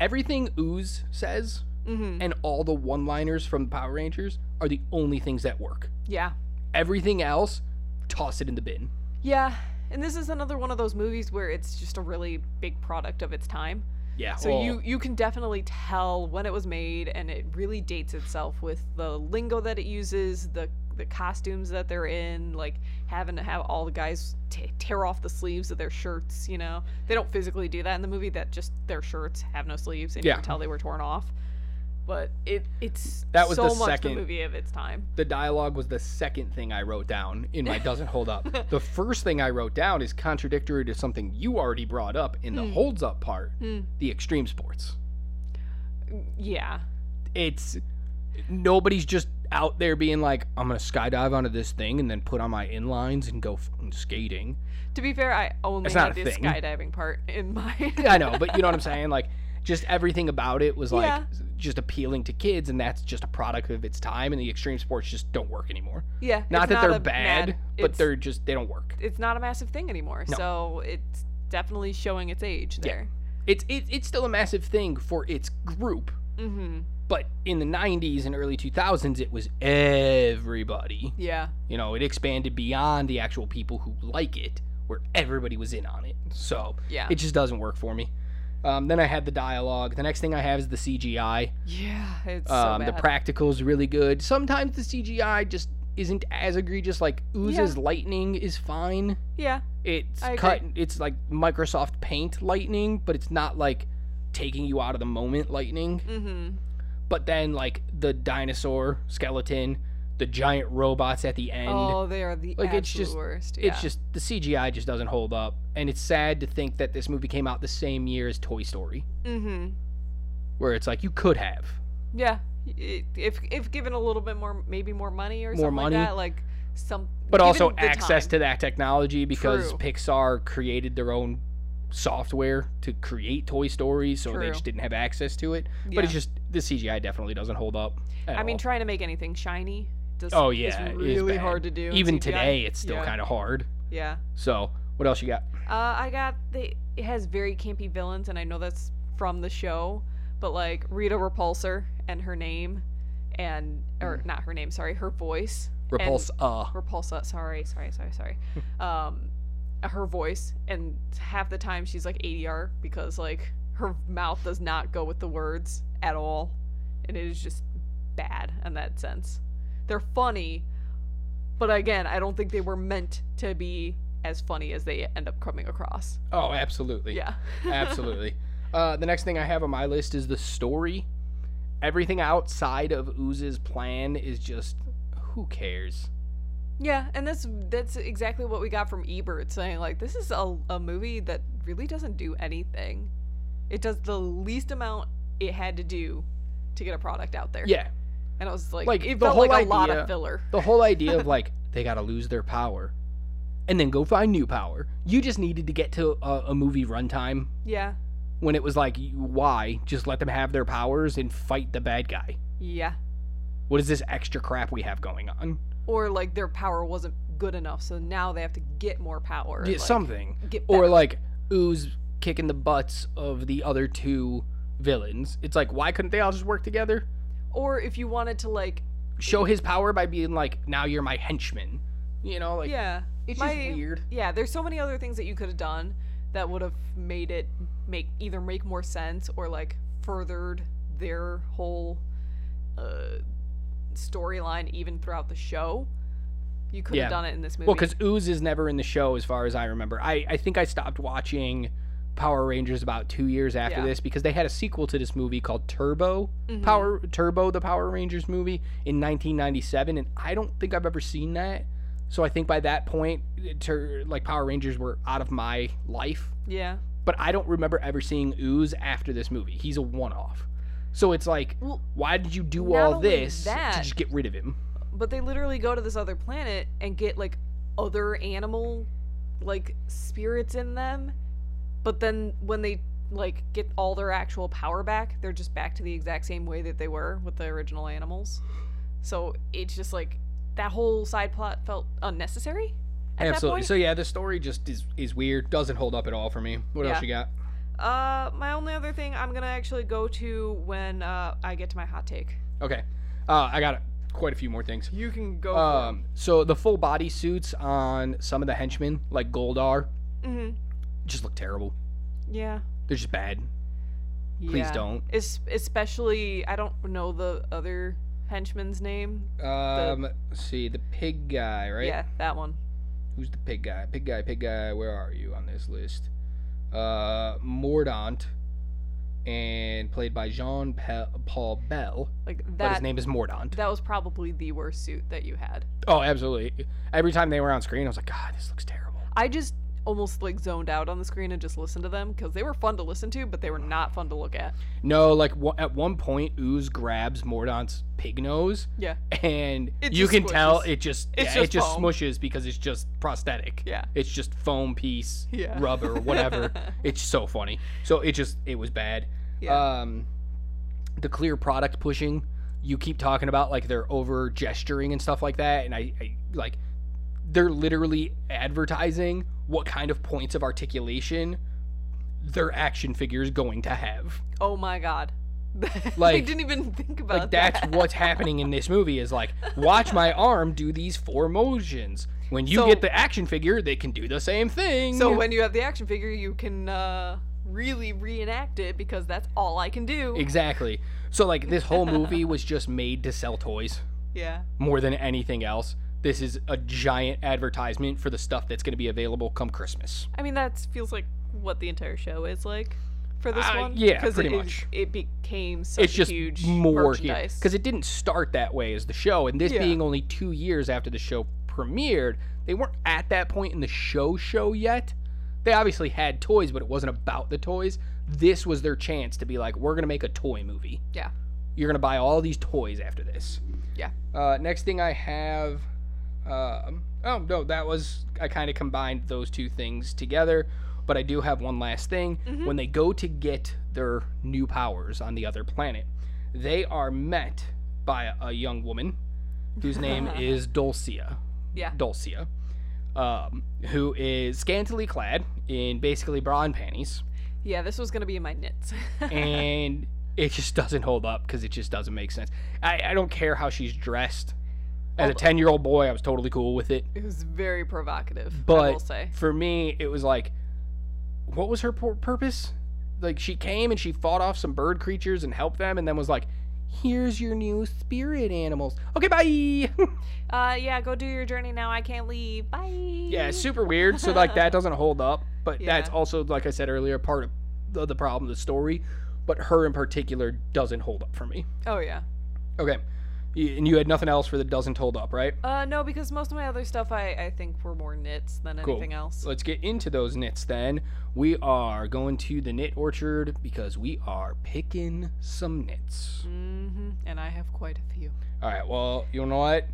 everything Ooze says Mm-hmm. and all the one liners from Power Rangers are the only things that work. Yeah. Everything else, toss it in the bin. Yeah. And this is another one of those movies where it's just a really big product of its time. Yeah. So oh, you you can definitely tell when it was made and it really dates itself with the lingo that it uses, the the costumes that they're in, like having to have all the guys t- tear off the sleeves of their shirts, you know. They don't physically do that in the movie that just their shirts have no sleeves and you can tell they were torn off. But it it's That was so the much second- the movie of its time. the dialogue was the second thing I wrote down in my doesn't hold up. The first thing I wrote down is contradictory to something you already brought up in the Hmm. holds up part, Hmm. the extreme sports. Yeah. It's nobody's just out there being like, I'm gonna skydive onto this thing and then put on my inlines and go fucking skating. To be fair, I only had the skydiving part in. Yeah, I know, but you know what I'm saying? Like, just everything about it was like Yeah. just appealing to kids, and that's just a product of its time. And the extreme sports just don't work anymore. yeah. Not that they're bad, mad- but they're just they don't work. it's not a massive thing anymore. No. So it's definitely showing its age Yeah. there. It's it, it's still a massive thing for its group, Mm-hmm. But in the 90s and early 2000s, it was everybody. Yeah. You know, it expanded beyond the actual people who like it, where everybody was in on it. So Yeah. it just doesn't work for me. Um, then I had the dialogue. The next thing I have is the CGI. Yeah. It's Um, so the bad. practical is really good. Sometimes the CGI just isn't as egregious. Like Ooze's lightning is fine. yeah. It's I cut. agree. It's like Microsoft Paint lightning, but it's not like taking you out of the moment lightning. Mm-hmm. But then like the dinosaur skeleton, the giant robots at the end. Oh, they are the like absolute it's just worst. Yeah. it's just the CGI just doesn't hold up, and it's sad to think that this movie came out the same year as Toy Story, Mm-hmm. where it's like you could have. Yeah. If if given a little bit more, maybe more money or More something money. like that, like some. but also access time. to that technology because True. Pixar created their own software to create Toy Story, so they just didn't have access to it. But it's just the CGI definitely doesn't hold up. I mean, trying to make anything shiny. Just oh yeah, really hard to do. Even today, it's still Yeah. kind of hard. Yeah. So, what else you got? Uh, I got the. It has very campy villains, and I know that's from the show, but like Rita Repulsor and her name, and or not her name, sorry, her voice. Uh. Repulsa. Sorry, sorry, sorry, sorry. um, her voice, and half the time she's like ADR because like her mouth does not go with the words at all, and it is just bad in that sense. They're funny, but again, I don't think they were meant to be as funny as they end up coming across. Oh, absolutely. Yeah. absolutely. Uh, the next thing I have on my list is the story. Everything outside of Ooze's plan is just who cares? Yeah, and that's that's exactly what we got from Ebert saying like this is a, a movie that really doesn't do anything. It does the least amount it had to do to get a product out there. Yeah, And it was like, Like, it the felt whole like a lot idea- of filler. the whole idea of like they gotta lose their power, and then go find new power. You just needed to get to a, a movie runtime Yeah. when it was like, why just let them have their powers and fight the bad guy? Yeah. What is this extra crap we have going on? Or like their power wasn't good enough, so now they have to get more power. Yeah, like, something. Get or like Ooze kicking the butts of the other two villains. It's like why couldn't they all just work together? Or if you wanted to like Show his power by being like, now you're my henchman. You know, like yeah. it's my- just weird. Yeah, there's so many other things that you could have done that would have made it make either make more sense or like furthered their whole uh, storyline even throughout the show. You could have Yeah. done it in this movie. Well, because Ooze is never in the show as far as I remember. I, I think I stopped watching Power Rangers about two years after Yeah. this because they had a sequel to this movie called Turbo Mhm. Power Turbo the Power Rangers movie in 1997, and I don't think I've ever seen that. So I think by that point, tur like Power Rangers were out of my life. yeah. But I don't remember ever seeing Ooze after this movie. He's a one-off. So it's like, Well, why did you do all this that- to just get rid of him? but they literally go to this other planet and get like other animal like spirits in them. But then when they like get all their actual power back, they're just back to the exact same way that they were with the original animals. So it's just like that whole side plot felt unnecessary. At that Absolutely. point. So yeah, the story just is is weird. Doesn't hold up at all for me. What else you got? Uh, my only other thing I'm gonna actually go to when uh, I get to my hot take. Okay. Uh, I got quite a few more things. You can go. Um, so the full body suits on some of the henchmen, like Goldar, mm-hmm. Just look terrible. Yeah. They're just bad. Please Yeah. don't. Es- especially, I don't know the other henchman's name. Um, let's see the pig guy, right? Yeah, that one. Who's the pig guy? Pig guy, pig guy. Where are you on this list? Uh, Mordant, and played by Jean Paul Bell, Like that. but his name is Mordant. That was probably the worst suit that you had. Oh, absolutely. Every time they were on screen, I was like, God, this looks terrible. I just almost like zoned out on the screen and just listened to them because they were fun to listen to, but they were not fun to look at. No, like wa- at one point, Ooze grabs Mordant's pig nose, Yeah. and It you can tell it just yeah, it just just foam. smushes because it's just prosthetic. Yeah. It's just foam piece, Yeah. rubber, whatever. it's so funny. So it just it was bad. Yeah. Um, the clear product pushing. You keep talking about like they're over gesturing and stuff like that, and I, I like they're literally advertising what kind of points of articulation their action figure is going to have. oh my god. I Like- didn't even think about like that's that. what's happening in this movie is like watch my arm do these four motions when you So- get the action figure they can do the same thing So when you have the action figure, you can uh, really reenact it because that's all I can do. exactly so like this whole movie was just made to sell toys yeah. more than anything else this is a giant advertisement for the stuff that's going to be available come christmas I mean, that feels like what the entire show is like for this Uh, one. yeah, 'cause pretty it, much. It became such it's just huge more merchandise. because it didn't start that way as the show and this Yeah. being only two years after the show premiered they weren't at that point in the show show yet they obviously had toys but it wasn't about the toys this was their chance to be like we're gonna make a toy movie yeah. you're gonna buy all these toys after this Yeah. uh, next thing i have um, oh no that was i kind of combined those two things together but i do have one last thing when they go to get their new powers on the other planet they are met by a, a young woman whose name is Dulcea Yeah. Dulcea um, who is scantily clad in basically bra and panties Yeah, this was gonna be in my nits. and it just doesn't hold up because it just doesn't make sense. I, I don't care how she's dressed. As a 10 year old boy, I was totally cool with it. it was very provocative. I But will say. for me, it was like, what was her pur- purpose? Like, she came and she fought off some bird creatures and helped them, and then was like, here's your new spirit animals. Okay, bye. Uh, yeah, go do your journey now. I can't leave. Bye. yeah, super weird. So, like, that doesn't hold up. But that's also, like I said earlier, part of the, the problem, the story. But her in particular doesn't hold up for me. Oh yeah. Okay. And you had nothing else for the doesn't hold up, right? Uh, no, because most of my other stuff I I think were more nits than Cool. anything else. Let's get into those nits then. We are going to the nit orchard because we are picking some nits. Mm-hmm. And I have quite a few. All right, well, you know what?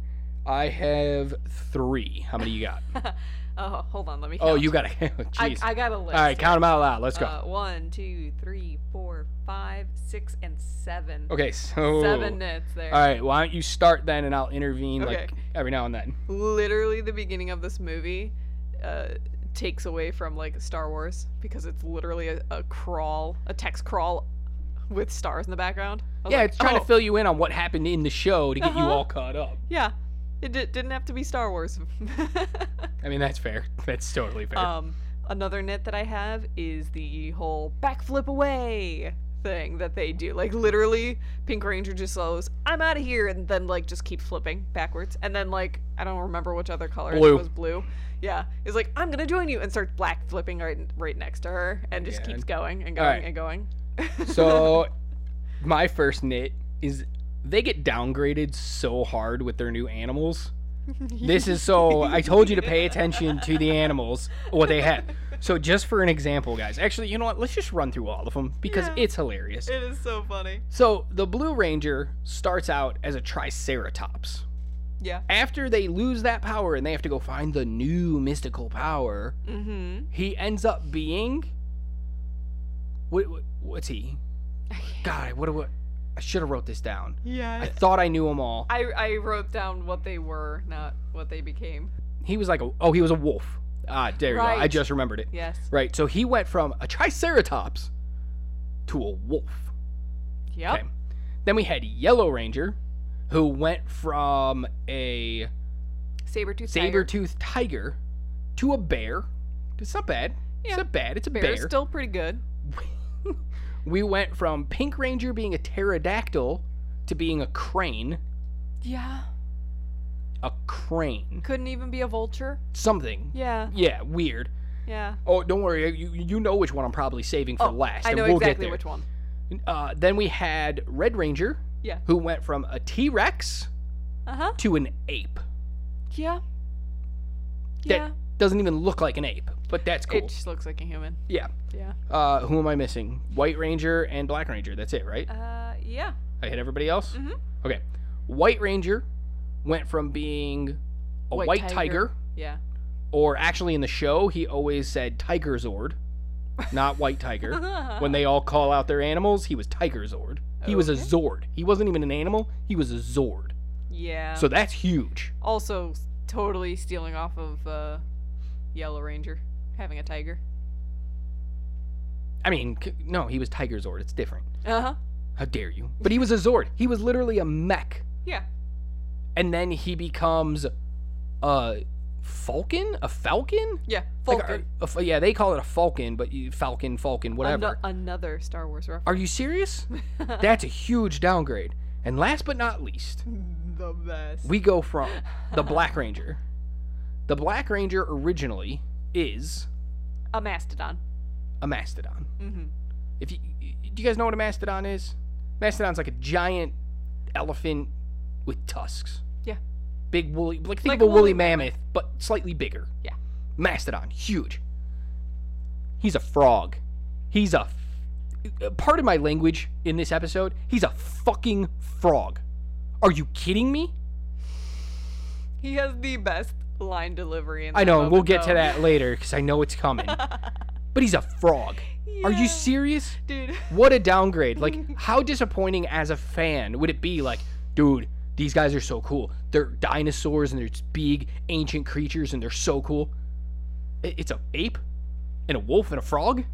I have three. How many you got? Oh, hold on, let me. Count. oh, you got a I, Jeez. I got a list. All right, count them out loud. Let's go. Uh, one, two, three, four, five, six, and seven. okay, so. Seven nits there. All right, why don't you start then and I'll intervene like every now and then. Literally, the beginning of this movie uh, takes away from like Star Wars because it's literally a, a crawl, a text crawl with stars in the background. Yeah, like, it's trying oh, to fill you in on what happened in the show to get you Uh-huh. all caught up. Yeah, it di- didn't have to be Star Wars. I mean, that's fair. That's totally fair. Um, another nit that I have is the whole backflip away thing that they do. Like literally, Pink Ranger just goes, "I'm out of here," and then like just keeps flipping backwards. And then like I don't remember which other color Blue. it was blue. Yeah, is like I'm gonna join you and starts black flipping right right next to her and just Yeah. keeps going and going Alright. and going. So, my first nit is they get downgraded so hard with their new animals. This is so I told you to pay attention to the animals, what they have. So, just for an example, guys, actually, you know what? Let's just run through all of them because Yeah. it's hilarious. it is so funny. So, the Blue Ranger starts out as a Triceratops. Yeah. After they lose that power and they have to go find the new mystical power, Mm-hmm. he ends up being. What, what what's he? God, what, a what I should have wrote this down. Yeah. I thought I knew them all. I, I wrote down what they were, not what they became. He was like a oh, he was a wolf. Ah, there you go. I just remembered it. Yes. Right. So he went from a triceratops to a wolf. Yep. Okay. Then we had Yellow Ranger, who went from a Saber-tooth saber-toothed tiger to a bear. It's not bad. Yeah. It's Yeah. not bad. It's a Bear bear. is still pretty good. we went from Pink Ranger being a pterodactyl to being a crane. Yeah. A crane. Couldn't even be a vulture. Something. Yeah. Yeah, weird. Yeah. Oh, don't worry. You you know which one I'm probably saving for Oh, last. I and know we'll exactly get there. which one. Uh, then we had Red Ranger, Yeah. who went from a T Rex Uh huh. to an ape. Yeah. That Yeah. doesn't even look like an ape, but that's cool. It just looks like a human. yeah. Yeah. Uh, who am I missing? White Ranger and Black Ranger. That's it, right? Uh, yeah. I hit everybody else. Mhm. Okay. White Ranger went from being a white, White tiger. tiger. Yeah. or actually in the show, he always said Tiger Zord, not White Tiger. when they all call out their animals, he was Tiger Zord. He was a Zord. He wasn't even an animal. He was a Zord. Yeah. So that's huge. also totally stealing off of uh, Yellow Ranger having a tiger. I mean, c- no, he was Tiger Zord. It's different. Uh huh. How dare you? But he was a Zord. He was literally a mech. Yeah. And then he becomes a falcon? A falcon? Yeah. Like, Falcon. a- a f- yeah, they call it a falcon, but you, falcon, falcon, whatever. Ano- another Star Wars reference. Are you serious? That's a huge downgrade. And last but not least, the best. we go from the Black Ranger. The Black Ranger originally is A mastodon. a mastodon. Mm-hmm. If you do you guys know what a mastodon is? Mastodon's like a giant elephant with tusks. Yeah. Big woolly like think Like of a woolly woolly mammoth, but slightly bigger. Yeah. Mastodon, huge. He's a frog. He's a f- part of my language in this episode. He's a fucking frog. Are you kidding me? He has the best line delivery. In I know, and we'll get to that later because I know it's coming. but he's a frog. Are you serious? dude? What a downgrade. Like, how disappointing as a fan would it be? Like, dude, these guys are so cool. They're dinosaurs and they're big, ancient creatures and they're so cool. It's a ape and a wolf and a frog?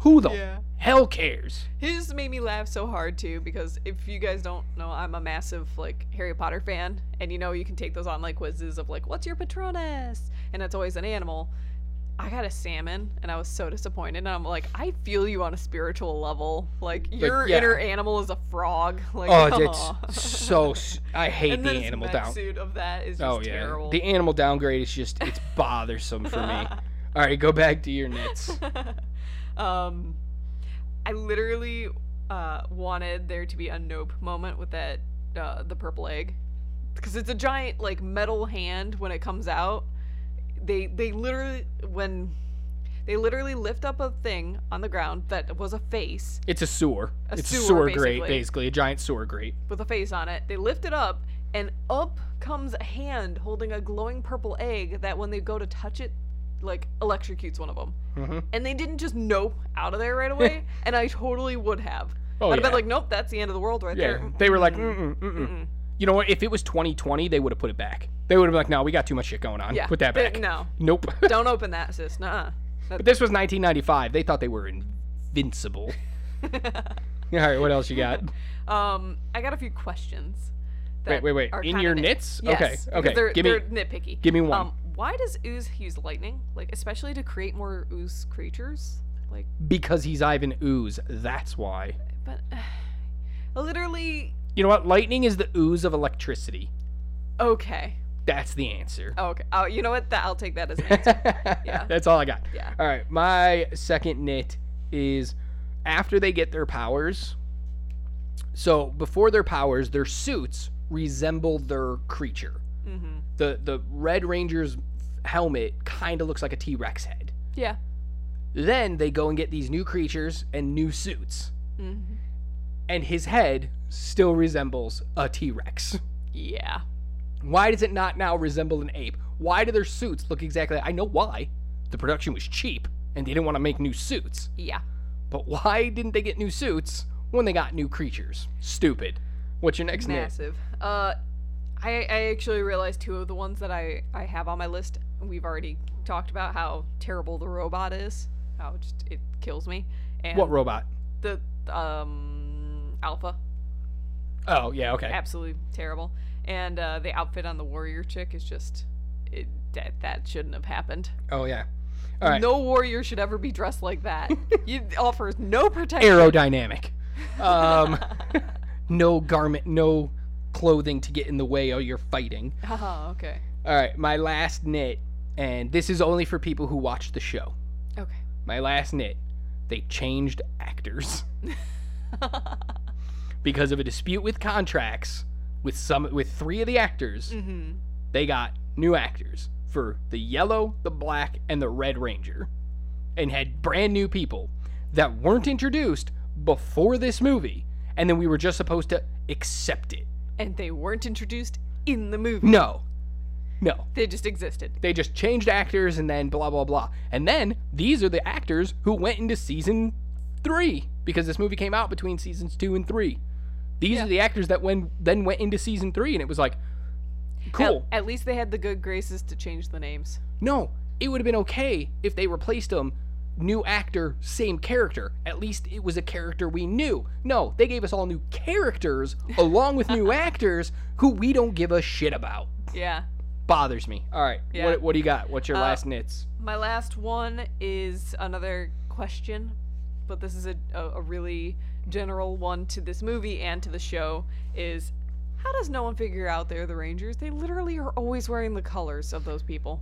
Who the Yeah. hell cares? His made me laugh so hard too because if you guys don't know, I'm a massive like Harry Potter fan, and you know you can take those online quizzes of like, what's your Patronus, and it's always an animal. I got a salmon, and I was so disappointed. And I'm like, I feel you on a spiritual level. Like your yeah. inner animal is a frog. Like, Oh, aw. it's so. I hate and the animal down. suit of that is oh, just Oh yeah, terrible. the animal downgrade is just it's bothersome for me. All right, go back to your nits. Um, I literally uh, wanted there to be a nope moment with that uh, the purple egg because it's a giant like metal hand when it comes out. They they literally when they literally lift up a thing on the ground that was a face It's a sewer. A it's sewer, a sewer grate, basically. basically a giant sewer grate. with a face on it. They lift it up and up comes a hand holding a glowing purple egg that when they go to touch it like electrocutes one of them. hmm and they didn't just nope out of there right away, and I totally would have. Oh, I'd have been like, nope, that's the end of the world right Yeah, there. they were like, Mm-mm. mm-mm, mm-mm. You know what? If it was 2020, they would have put it back. They would have been like, no, we got too much shit going on. Yeah, Put that they- back. no, Nope. don't open that, sis. Nuh-uh. but this was 1995. They thought they were invincible. All right, what else you got? um, I got a few questions. Wait, wait, wait. In your nit- nits? Yes, Okay, okay. They're, Give me- they're nitpicky. give me one. Um, why does Ooze use lightning? Like, especially to create more Ooze creatures? Like, Because he's Ivan Ooze. That's why. but literally, You know what? Lightning is the ooze of electricity. okay. That's the answer. Oh, okay. Oh, you know what? That I'll take that as an answer. Yeah. That's all I got. Yeah. All right. My second nit is after they get their powers. So before their powers, their suits resemble their creature. Mm-hmm. The the Red Ranger's helmet kind of looks like a T Rex head. Yeah. Then they go and get these new creatures and new suits, Mm-hmm. and his head still resembles a T Rex. Yeah. Why does it not now resemble an ape? Why do their suits look exactly? I know why. The production was cheap, and they didn't want to make new suits. Yeah. But why didn't they get new suits when they got new creatures? Stupid. What's your next nit? Massive. Uh, I I actually realized two of the ones that I I have on my list. We've already talked about how terrible the robot is. How it just it kills me. And What robot? the um alpha Oh yeah, okay. absolutely terrible. And uh, the outfit on the warrior chick is just it that that shouldn't have happened. Oh yeah. All right. No warrior should ever be dressed like that. it offers no protection. Aerodynamic. Um, no garment, no clothing to get in the way while you're fighting. Oh, okay. All right, my last nit, and this is only for people who watch the show. Okay. My last nit, they changed actors because of a dispute with contracts with some with three of the actors. mm-hmm. They got new actors for the yellow, the black, and the red ranger, and had brand new people that weren't introduced before this movie, and then we were just supposed to accept it. And they weren't introduced in the movie. No, no. They just existed. They just changed actors and then blah blah blah. And then these are the actors who went into season three because this movie came out between seasons two and three. These Yeah. are the actors that when then went into season three, and it was like, cool. At, at least they had the good graces to change the names. No, it would have been okay if they replaced them new actor, same character. At least it was a character we knew. No, they gave us all new characters along with new actors who we don't give a shit about. Yeah. Bothers me. All right. Yeah. What, what do you got? What's your Uh, last nits? My last one is another question, but this is a, a, a really general one to this movie and to the show is how does no one figure out they're the Rangers? They literally are always wearing the colors of those people.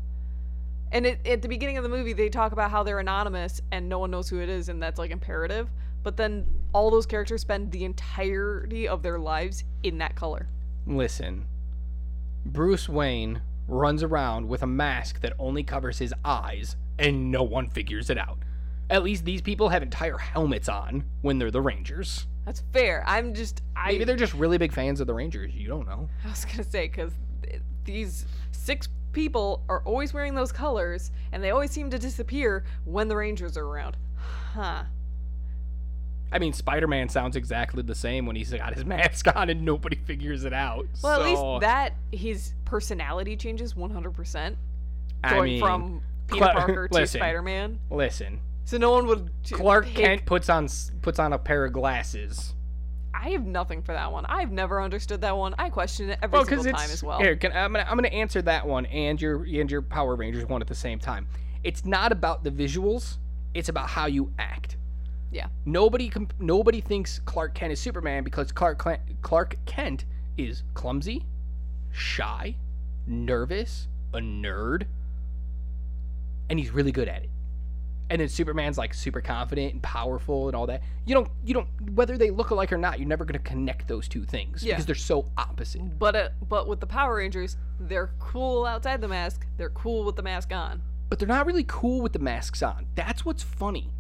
And it, at the beginning of the movie, they talk about how they're anonymous and no one knows who it is, and that's like imperative. But then all those characters spend the entirety of their lives in that color. Listen. Bruce Wayne runs around with a mask that only covers his eyes and no one figures it out. At least these people have entire helmets on when they're the Rangers. That's fair. I'm just I Maybe they're just really big fans of the Rangers. You don't know. I was gonna say because these six people are always wearing those colors, and they always seem to disappear when the Rangers are around. Huh? I mean, Spider Man sounds exactly the same when he's got his mask on and nobody figures it out. Well, at least that his personality changes 100%, I mean, from Peter Parker to. Spider-Man. Listen, So no one would. Clark pick- Kent puts on puts on a pair of glasses. I have nothing for that one. I've never understood that one. I question it every Well, single time as well. here. Can, I'm gonna I'm gonna answer that one and your and your Power Rangers one at the same time. It's not about the visuals. It's about how you act. Yeah. Nobody nobody thinks Clark Kent is Superman because Clark Cl- Clark Kent is clumsy, shy, nervous, a nerd, and he's really good at it. And then Superman's like super confident and powerful and all that. You don't you don't whether they look alike or not, you're never gonna connect those two things Yeah. because they're so opposite. But uh, but with the Power Rangers, they're cool outside the mask. They're cool with the mask on. But they're not really cool with the masks on. That's what's funny.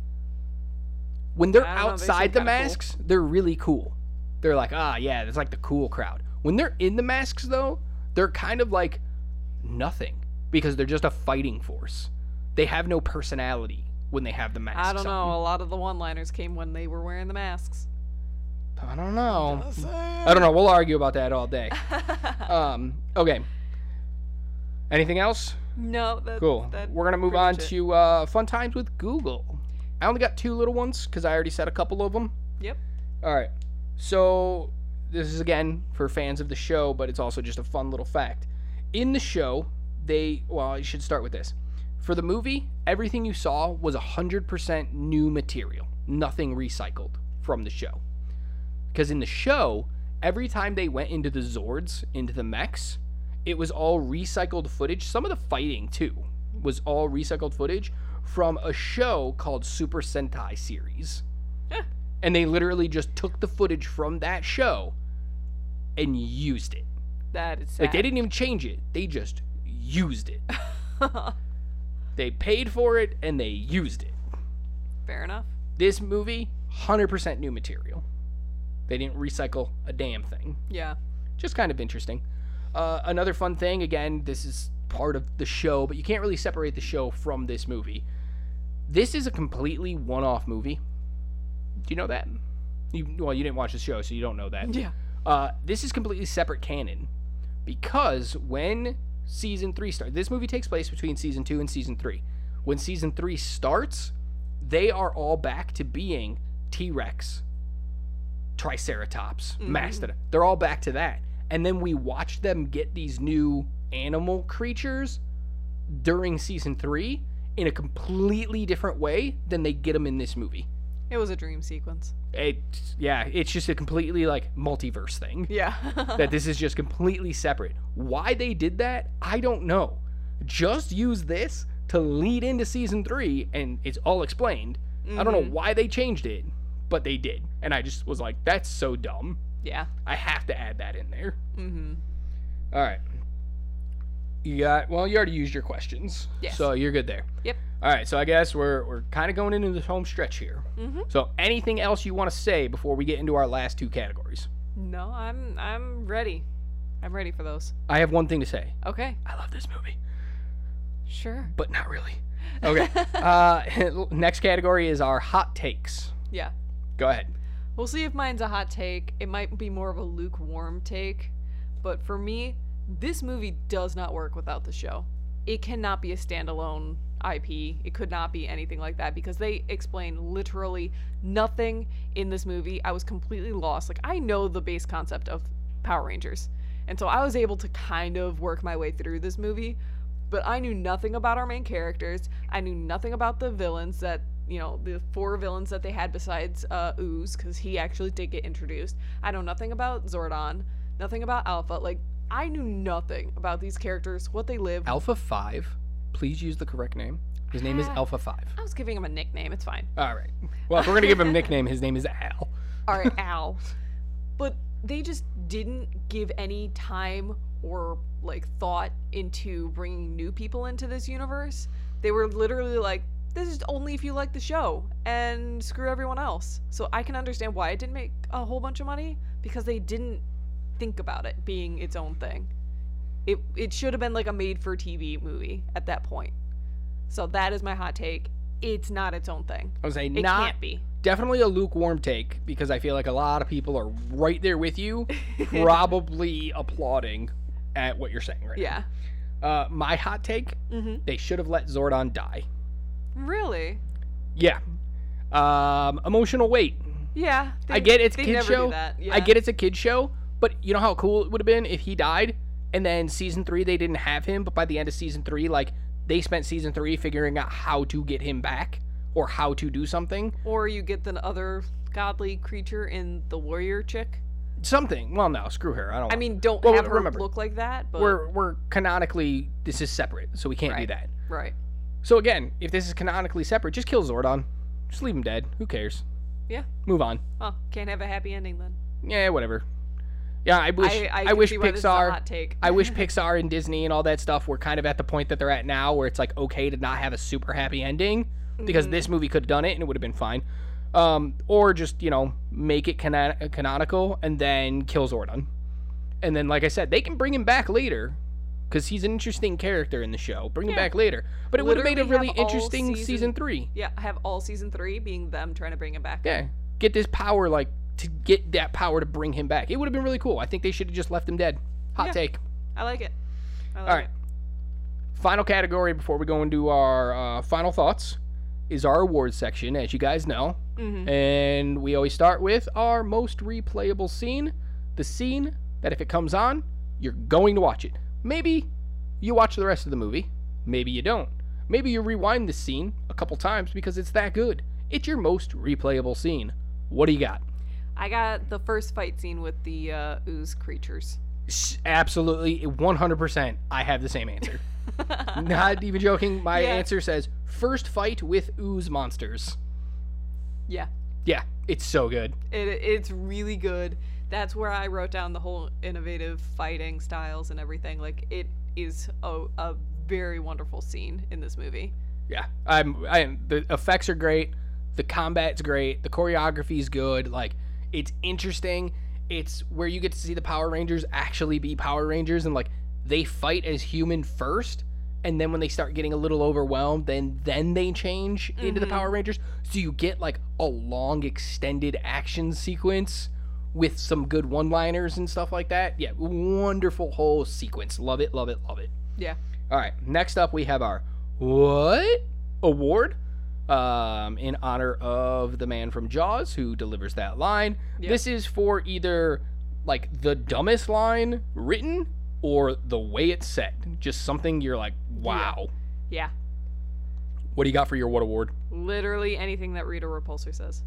When they're don't know, they outside the kinda cool. masks, they're really cool. They're like, ah, yeah, it's like the cool crowd. When they're in the masks, though, they're kind of like nothing because they're just a fighting force. They have no personality when they have the masks I don't know. on. A lot of the one-liners came when they were wearing the masks. I don't know. I don't know. We'll argue about that all day. um, okay. Anything else? No, that, Cool. That We're gonna move on it. to uh, fun times with Google. I only got two little ones because I already said a couple of them. Yep. All right. So this is again for fans of the show, but it's also just a fun little fact. In the show, they well, I should start with this. For the movie, everything you saw was 100% new material, nothing recycled from the show. Because in the show, every time they went into the Zords, into the mechs, it was all recycled footage. Some of the fighting, too, was all recycled footage from a show called Super Sentai series. And they literally just took the footage from that show and used it. That is sad. Like, they didn't even change it, they just used it. They paid for it and they used it. Fair enough. This movie, 100% new material. They didn't recycle a damn thing. Yeah. Just kind of interesting. Uh, another fun thing, again, this is part of the show, but you can't really separate the show from this movie. This is a completely one off movie. Do you know that? You, well, you didn't watch the show, so you don't know that. Yeah. Uh, this is completely separate canon because when season three starts, this movie takes place between season two and season three. When season three starts, they are all back to being T Rex, Triceratops, mm-hmm. Mastodon. They're all back to that. And then we watch them get these new animal creatures during season three in a completely different way than they get them in this movie. It was a dream sequence. It, yeah, it's just a completely like multiverse thing Yeah. that this is just completely separate. Why they did that, I don't know. Just use this to lead into season three, and it's all explained. I don't know why they changed it, but they did. And I just was like, that's so dumb. yeah. I have to add that in there. Mm-hmm. All right. You got, well, you already used your questions. Yes. So you're good there. Yep. All right, so I guess we're, we're kind of going into the home stretch here. Mm-hmm. So anything else you want to say before we get into our last two categories? No, I'm I'm ready. I'm ready for those. I have one thing to say. Okay. I love this movie. Sure. but not really. Okay. uh, next category is our hot takes. Yeah. Go ahead. We'll see if mine's a hot take. It might be more of a lukewarm take, but for me, this movie does not work without the show. It cannot be a standalone IP. It could not be anything like that because they explain literally nothing in this movie. I was completely lost. Like I know the base concept of Power Rangers. And so I was able to kind of work my way through this movie, but I knew nothing about our main characters. I knew nothing about the villains that, you know, the four villains that they had besides uh, Ooze, because he actually did get introduced. I know nothing about Zordon, nothing about Alpha. Like, I knew nothing about these characters, what they live. Alpha 5, please use the correct name. His name is Ah. Alpha 5. I was giving him a nickname. It's fine. All right. Well, if we're going to give him a nickname, his name is Al. All right, Al. But they just didn't give any time or like thought into bringing new people into this universe. They were literally like, this is only if you like the show and screw everyone else. So I can understand why it didn't make a whole bunch of money because they didn't think about it being its own thing. It it should have been like a made for TV movie at that point. So that is my hot take. It's not its own thing. I was say It not can't be. definitely a lukewarm take because I feel like a lot of people are right there with you, probably applauding at what you're saying right Yeah. now. Uh, my hot take: Mhm. they should have let Zordon die. Really? Yeah. Um, emotional weight. Yeah. I get it's a kid show. Yeah. I get it's a kid show, but you know how cool it would have been if he died and then season three they didn't have him, but by the end of season three, like they spent season three figuring out how to get him back or how to do something. Or you get the other godly creature in the warrior chick. Something. Well, no, screw her. I don't. I mean, don't Well, have her remember, look like that, but we're we're canonically this is separate, so we can't do Right. that. right. So again, if this is canonically separate, just kill Zordon. Just leave him dead. Who cares? Yeah. Move on. Oh, can't have a happy ending then. Yeah, whatever. Yeah, I wish I, I, I, wish see why this is a Pixar. I wish Pixar and Disney and all that stuff were kind of at the point that they're at now where it's like okay to not have a super happy ending because this movie could have done it and it would have been fine. Um, or just, you know, make it canon- canonical and then kill Zordon. And then, like I said, they can bring him back later because he's an interesting character in the show. Bring him back later. But it would have made a really interesting season, season- three. yeah, have all season three being them trying to bring him back. Yeah. Get this power, like, to get that power to bring him back. It would have been really cool. I think they should have just left him dead. Hot Yeah. take. I like it. I like All right. Final category before we go into our uh, final thoughts is our awards section, as you guys know. it. hmm And we always start with our most replayable scene. The scene that if it comes on, you're going to watch it. Maybe you watch the rest of the movie. Maybe you don't. Maybe you rewind this scene a couple times because it's that good. It's your most replayable scene. What do you got? I got the first fight scene with the uh, ooze creatures. Absolutely, 100%. I have the same answer. Not even joking. My Yeah. answer says first fight with ooze monsters. Yeah. Yeah, it's so good. It, it's really good. That's where I wrote down the whole innovative fighting styles and everything. Like it is a, a very wonderful scene in this movie. Yeah, I'm. I the effects are great. The combat's great. The choreography's good. Like it's interesting. It's where you get to see the Power Rangers actually be Power Rangers and like they fight as human first, and then when they start getting a little overwhelmed, then then they change into the mm-hmm. Power Rangers. So you get like a long extended action sequence with some good one-liners and stuff like that. Yeah, wonderful whole sequence. Love it. Love it. Love it. Yeah. All right. Next up, we have our what award um, in honor of the man from Jaws who delivers that line. Yeah. This is for either like the dumbest line written or the way it's said. Just something you're like, wow. Yeah. What do you got for your what award? Literally anything that Rita Repulsa says.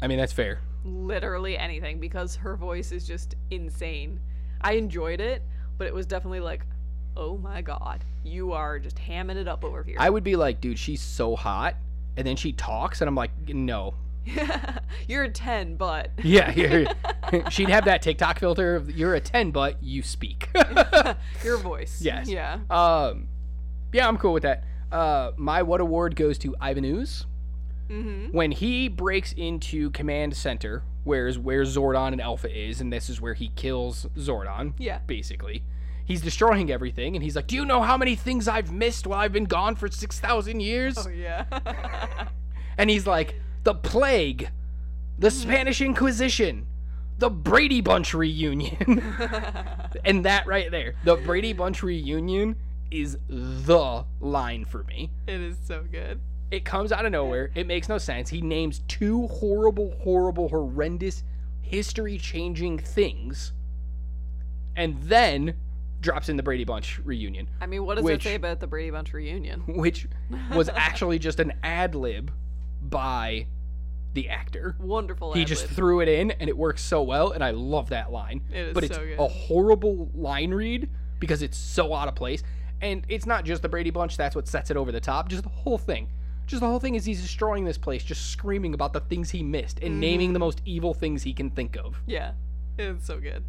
I mean, that's fair. Literally anything because her voice is just insane. I enjoyed it, but it was definitely like, oh my god, you are just hamming it up over here. I would be like, dude, she's so hot. And then she talks, and I'm like, no. You're a 10, but Yeah, she'd have that TikTok filter of you're a 10, but you speak. your voice. Yes. Yeah. Um, yeah, I'm cool with that. Uh, my what award goes to Ivan Ooze Mm-hmm. when he breaks into command center, where's where Zordon and Alpha is, and this is where he kills Zordon. Yeah. basically. He's destroying everything, and he's like, "Do you know how many things I've missed while I've been gone for six thousand years?" Oh yeah. And he's like, "The plague, the Spanish Inquisition, the Brady Bunch reunion," and that right there, the Brady Bunch reunion is the line for me. It is so good. It comes out of nowhere. It makes no sense. He names two horrible, horrible, horrendous, history changing things and then drops in the Brady Bunch reunion, I mean, what does Which- it say about the Brady Bunch reunion? which was actually just an ad lib by the actor. Wonderful. He just ad-lib. threw it in and it works so well, and I love that line. It is but it's so good. a horrible line read because it's so out of place. And it's not just the Brady Bunch, that's what sets it over the top. Just the whole thing. Just the whole thing is he's destroying this place, just screaming about the things he missed and naming Mm-hmm. the most evil things he can think of. yeah, it's so good.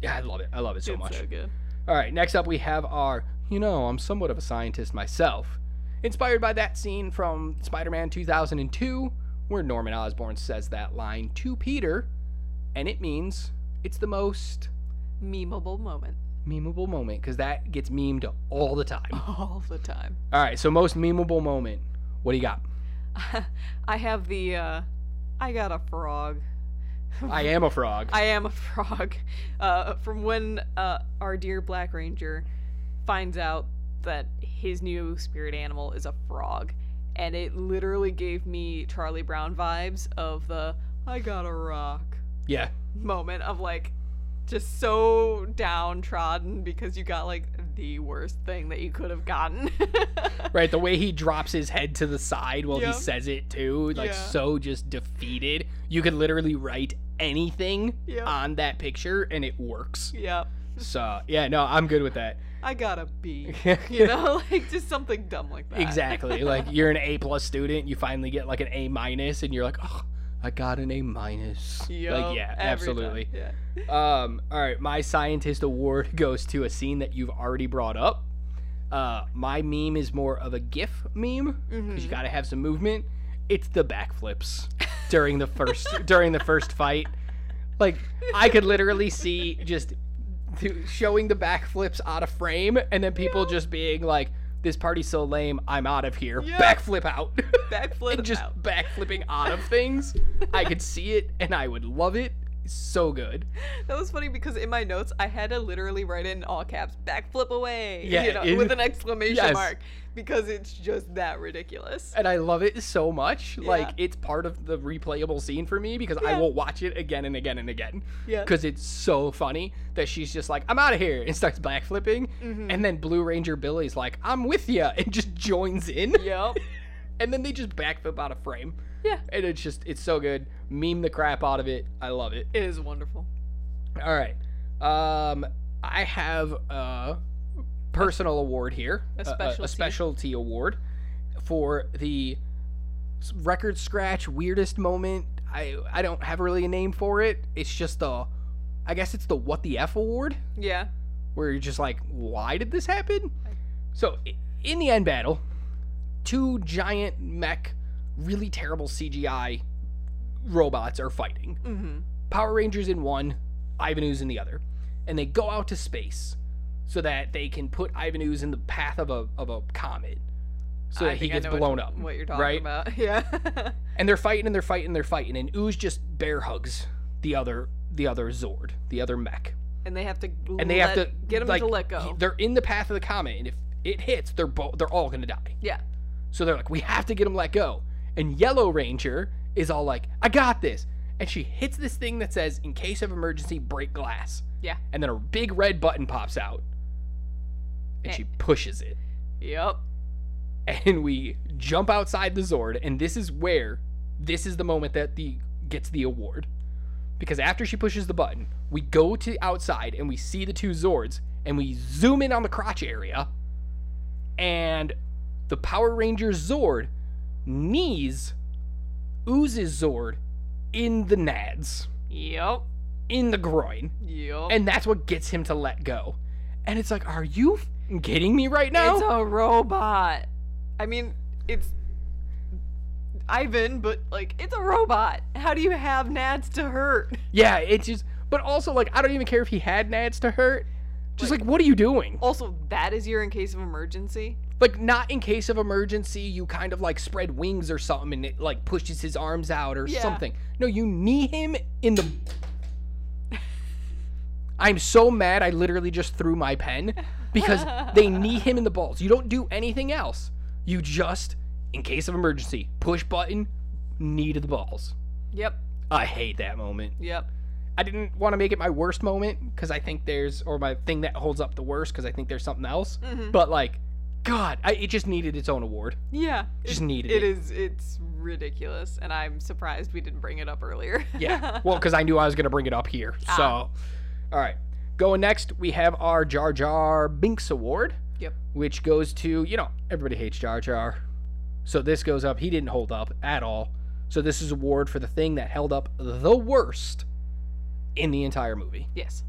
Yeah, I love it. I love it so it's much. so good. All right, next up we have our, you know, I'm somewhat of a scientist myself. Inspired by that scene from Spider Man 2002, where Norman Osborn says that line to Peter, and it means it's the most Memeable moment memeable moment because that gets memed all the time. all the time. All right, so most memeable moment. What do you got? I have the. uh I got a frog. I am a frog. I am a frog. Uh, from when uh, our dear Black Ranger finds out that his new spirit animal is a frog. And it literally gave me Charlie Brown vibes of the I got a rock yeah, moment of like just so downtrodden because you got like the worst thing that you could have gotten. right. The way he drops his head to the side while Yep. he says it too, like Yeah. so just defeated. You could literally write anything Yep. on that picture and it works. yep. So yeah, no, I'm good with that. I got a B. You know, like just something dumb like that. Exactly. like you're an A plus student, you finally get like an A minus, and you're like, oh, I got an A minus. Yup, like yeah, time, absolutely. Yeah. Um, all right, my scientist award goes to a scene that you've already brought up. Uh, my meme is more of a GIF meme because Mm-hmm. you got to have some movement. It's the backflips during the first during the first fight. Like I could literally see just showing the backflips out of frame, and then people just being like, "This party's so lame, I'm out of here." Yeah. Backflip out. Backflip and just out. backflipping out of things. I could see it, and I would love it. So good. That was funny because in my notes I had to literally write in all caps "backflip away," Yeah, you know, it- with an exclamation yes. mark because it's just that ridiculous. and I love it so much. Yeah. Like it's part of the replayable scene for me because I will watch it again and again and again. Yeah. Because it's so funny that she's just like, "I'm out of here," and starts backflipping, Mm-hmm. and then Blue Ranger Billy's like, "I'm with ya," and just joins in, Yep. and then they just backflip out of frame, Yeah. and it's just it's so good. Meme the crap out of it. I love it. It is wonderful. All right. Um, I have a personal award here, A a- specialty. a specialty award for the record scratch weirdest moment. I I don't have really a name for it. It's just the, I guess it's the what the f award, Yeah. where you're just like, why did this happen? So in the end battle, two giant mech, really terrible CGI robots are fighting. Mm-hmm. Power Rangers in one, Ivan Ooze in the other, and they go out to space so that they can put Ivan Ooze in the path of a of a comet, so that he gets blown up. What you're talking right? about? Yeah. And they're fighting and they're fighting and they're fighting, and Ooze just bear hugs the other the other Zord, the other mech, and they have to. and they have to get him like, to let go. They're in the path of the comet, and if it hits, they're both they're all gonna die. yeah. So they're like, we have to get him let go. And Yellow Ranger is all like, I got this. And she hits this thing that says, in case of emergency, break glass. Yeah. And then a big red button pops out. And Eh. she pushes it. Yep. And we jump outside the Zord. And this is where, this is the moment that the gets the award. Because after she pushes the button, we go to outside and we see the two Zords. And we zoom in on the crotch area. And the Power Ranger Zord knees Ooze's Zord in the nads, Yep. in the groin. Yep. And that's what gets him to let go. And it's like, are you kidding me right now? It's a robot. I mean, it's Ivan, but like it's a robot. How do you have nads to hurt? yeah, it's just, but also, like, I don't even care if he had nads to hurt. Just like, what are you doing? Also, that is your in case of emergency. Like, not in case of emergency, you kind of like spread wings or something and it like pushes his arms out or Yeah. something. No, you knee him in the. I'm so mad I literally just threw my pen because they knee him in the balls. You don't do anything else. You just, in case of emergency, push button, knee to the balls. Yep. I hate that moment. Yep. I didn't want to make it my worst moment because I think there's, or my thing that holds up the worst because I think there's something else. Mm-hmm. But like, God, I, it just needed its own award. Yeah. Just it- needed It it. is. It's ridiculous, and I'm surprised we didn't bring it up earlier. Yeah. Well, because I knew I was going to bring it up here. Ah. So, all right. Going next, we have our Jar Jar Binks Award, yep. which goes to, you know, everybody hates Jar Jar. So this goes up. He didn't hold up at all. So this is award for the thing that held up the worst in the entire movie. Yes.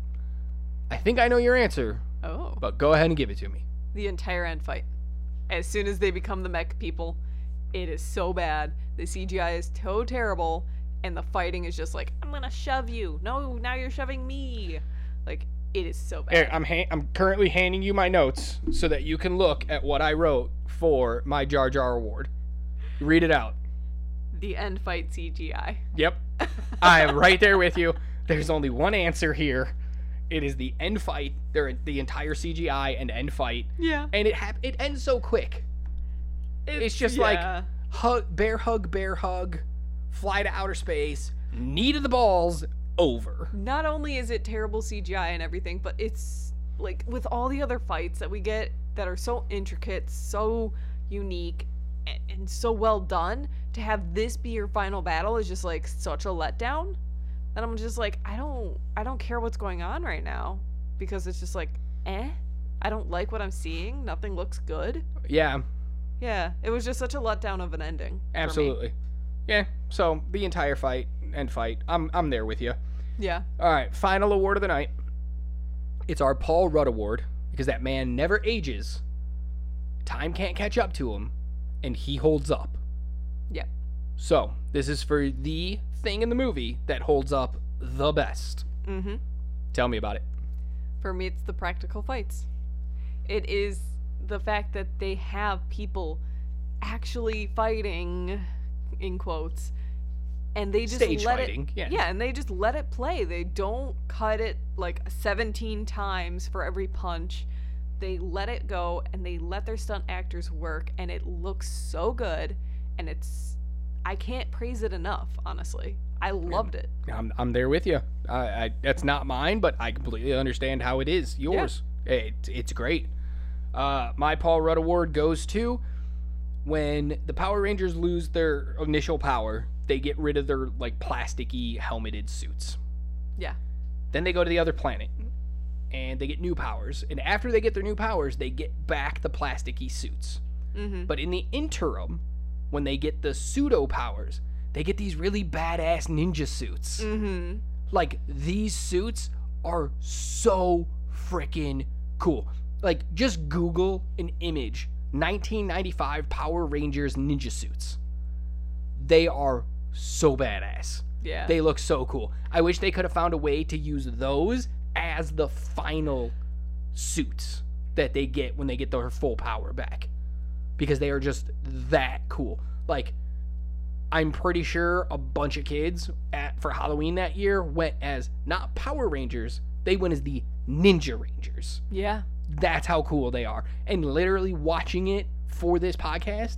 I think I know your answer, Oh. but go ahead and give it to me. The entire end fight. As soon as they become the mech people, it is so bad. The CGI is so terrible, and the fighting is just like, I'm gonna shove you. No, now you're shoving me. Like, it is so bad. Eric, I'm ha- I'm currently handing you my notes so that you can look at what I wrote for my Jar Jar award. Read it out. The end fight CGI. Yep. I am right there with you. There's only one answer here. It is the end fight. There, the entire CGI and end fight, Yeah. and it hap- it ends so quick. It's just like- Hug, bear hug, bear hug, fly to outer space, knee to the balls, over. not only is it terrible CGI and everything, but it's like with all the other fights that we get that are so intricate, so unique, and, and so well done, to have this be your final battle is just like such a letdown. And I'm just like, I don't, I don't care what's going on right now because it's just like, eh, I don't like what I'm seeing. Nothing looks good. Yeah, Yeah, it was just such a letdown of an ending. absolutely. Yeah. So the entire fight and fight, I'm I'm there with you. Yeah. All right, final award of the night. It's our Paul Rudd Award because that man never ages. Time can't catch up to him, and he holds up. Yeah. So, this is for the thing in the movie that holds up the best. Mm-hmm. Tell me about it. For me, it's the practical fights. It is the fact that they have people actually fighting, in quotes, and they just Stage let fighting, it. yeah. and they just let it play. They don't cut it like 17 times for every punch. They let it go and they let their stunt actors work, and it looks so good. And it's, I can't praise it enough, honestly. I loved it. I'm, I'm there with you. I, I, that's not mine, but I completely understand how it is yours. It, it's great. Uh, my Paul Rudd Award goes to when the Power Rangers lose their initial power, they get rid of their like plasticky helmeted suits. Yeah. Then they go to the other planet and they get new powers. And after they get their new powers, they get back the plasticky suits. Mm-hmm. But in the interim, when they get the pseudo powers, they get these really badass ninja suits. Mm-hmm. Like these suits are so freaking cool. Like just Google an image 1995 Power Rangers ninja suits. They are so badass. Yeah. They look so cool. I wish they could have found a way to use those as the final suits that they get when they get their full power back. Because they are just that cool. Like I'm pretty sure a bunch of kids at for Halloween that year went as not Power Rangers, they went as the Ninja Rangers. yeah. That's how cool they are. And literally watching it for this podcast,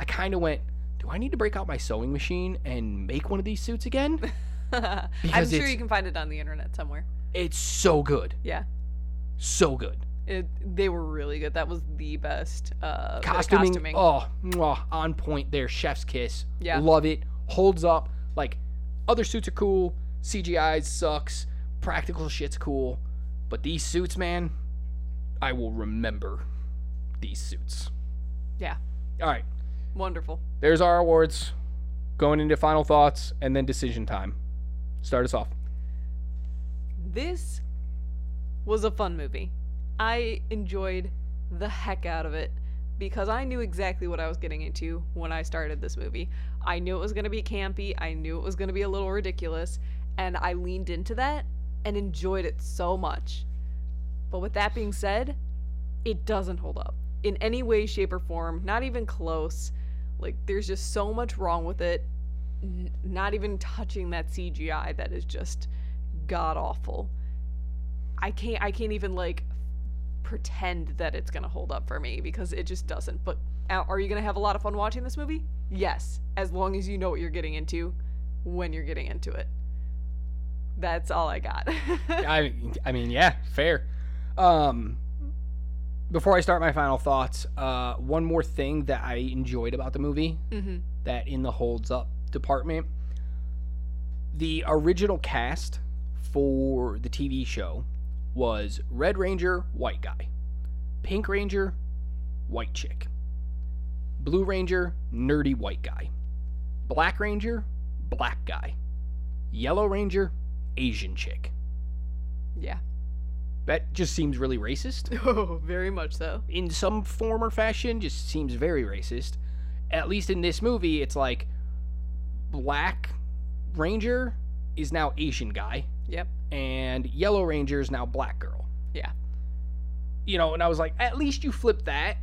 I kind of went, do I need to break out my sewing machine and make one of these suits again? I'm sure you can find it on the internet somewhere. It's so good. Yeah. So good. It, they were really good. That was the best uh, Costuming, costuming. oh, mwah, on point there. Chef's kiss. Yeah. Love it. Holds up. Like, other suits are cool. CGI sucks. Practical shit's cool. But these suits, man, I will remember these suits. Yeah. All right. Wonderful. There's our awards. Going into final thoughts and then decision time. Start us off. This was a fun movie. I enjoyed the heck out of it because I knew exactly what I was getting into when I started this movie. I knew it was going to be campy, I knew it was going to be a little ridiculous, and I leaned into that and enjoyed it so much. But with that being said, it doesn't hold up in any way, shape, or form, not even close. Like, there's just so much wrong with it, not even touching that CGI that is just god awful. I can't I can't even like pretend that it's gonna hold up for me because it just doesn't. But uh, are you gonna have a lot of fun watching this movie? Yes, as long as you know what you're getting into when you're getting into it. That's all I got. I I mean, yeah, fair. Um, before I start my final thoughts, uh, one more thing that I enjoyed about the movie mm-hmm. that in the holds up department, the original cast for the TV show was Red Ranger, white guy, Pink Ranger, white chick, Blue Ranger, nerdy white guy, Black Ranger, black guy, Yellow Ranger, Asian chick. Yeah. That just seems really racist. Oh, very much so. In some form or fashion, just seems very racist. At least in this movie, it's like Black Ranger is now Asian guy, Yep. And Yellow Ranger is now Black girl. Yeah. You know, and I was like, at least you flip that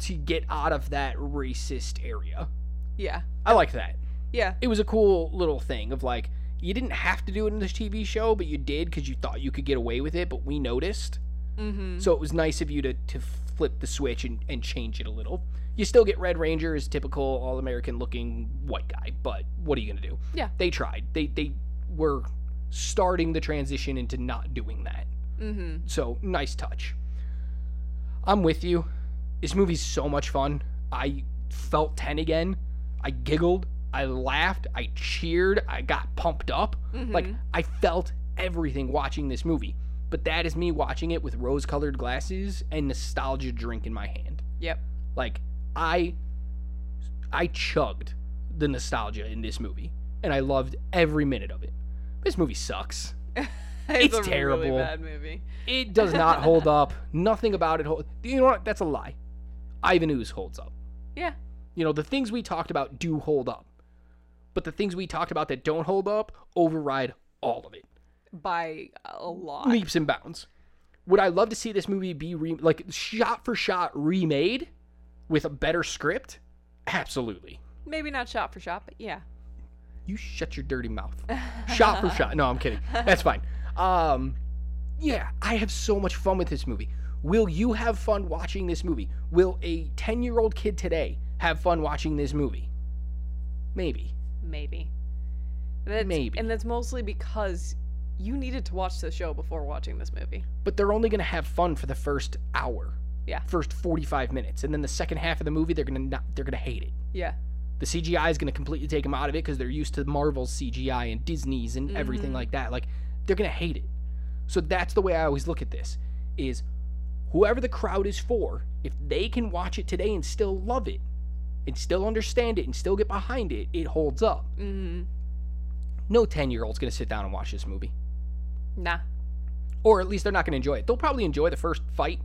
to get out of that racist area. Yeah. I like that. Yeah. It was a cool little thing of like, you didn't have to do it in this TV show, but you did because you thought you could get away with it, but we noticed. Mm-hmm. So it was nice of you to, to flip the switch and, and change it a little. You still get Red Ranger as typical all American looking white guy, but what are you gonna do? Yeah. They tried. They they were starting the transition into not doing that. Mm-hmm. So nice touch. I'm with you. This movie's so much fun. I felt 10 again. I giggled. I laughed. I cheered. I got pumped up. Like Mhm. I felt everything watching this movie. But that is me watching it with rose-colored glasses and nostalgia drink in my hand. Yep. Like I I chugged the nostalgia in this movie and I loved every minute of it. This movie sucks. It's, It's a terrible. really bad movie. It does not hold up. Nothing about it hold. You know what? That's a lie. Ivan Ooze holds up. Yeah. You know, the things we talked about do hold up. But the things we talked about that don't hold up override all of it. By a lot. Leaps and bounds. Would I love to see this movie be re- like shot for shot remade with a better script? Absolutely. Maybe not shot for shot, but yeah. You shut your dirty mouth. Shot for shot. No, I'm kidding. That's fine. Um, yeah, I have so much fun with this movie. Will you have fun watching this movie? Will a 10 year old kid today have fun watching this movie? Maybe. Maybe. That's, Maybe. And that's mostly because you needed to watch the show before watching this movie. But they're only going to have fun for the first hour. Yeah. First 45 minutes. And then the second half of the movie, they're going to not, they're going to hate it. Yeah. The CGI is going to completely take them out of it because they're used to Marvel's CGI and Disney's and everything Mhm. like that. Like they're going to hate it. So that's the way I always look at this is whoever the crowd is for, if they can watch it today and still love it and still understand it and still get behind it, it holds up. Mm-hmm. No 10-year-old's going to sit down and watch this movie. Nah. Or at least they're not going to enjoy it. They'll probably enjoy the first fight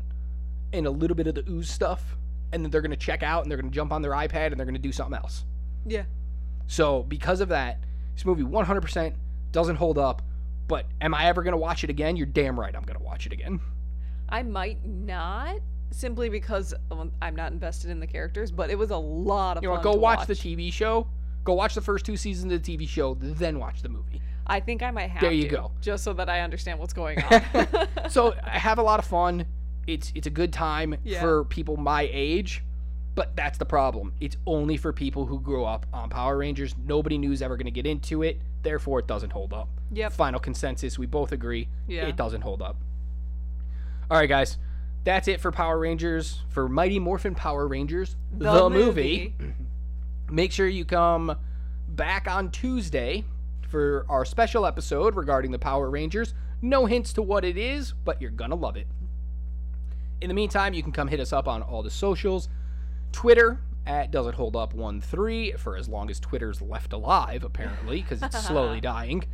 and a little bit of the ooze stuff and then they're going to check out and they're going to jump on their iPad and they're going to do something else. Yeah. So because of that, this movie 100% doesn't hold up. But am I ever gonna watch it again? You're damn right. I'm gonna watch it again. I might not simply because I'm not invested in the characters, but it was a lot of You know, fun go to watch, the TV show. Go watch the first two seasons of the TV show, then watch the movie. I think I might have There you to, go. just so that I understand what's going on. So I have a lot of fun. It's it's a good time Yeah. for people my age. But that's the problem. It's only for people who grew up on Power Rangers. Nobody knew who's ever going to get into it. Therefore, it doesn't hold up. Yep. Final consensus. We both agree. Yeah. It doesn't hold up. All right, guys. That's it for Power Rangers, for Mighty Morphin Power Rangers, the, movie. Make sure you come back on Tuesday for our special episode regarding the Power Rangers. No hints to what it is, but you're going to love it. In the meantime, you can come hit us up on all the socials. Twitter at Does It Hold Up 13 for as long as Twitter's left alive, apparently, because it's slowly dying.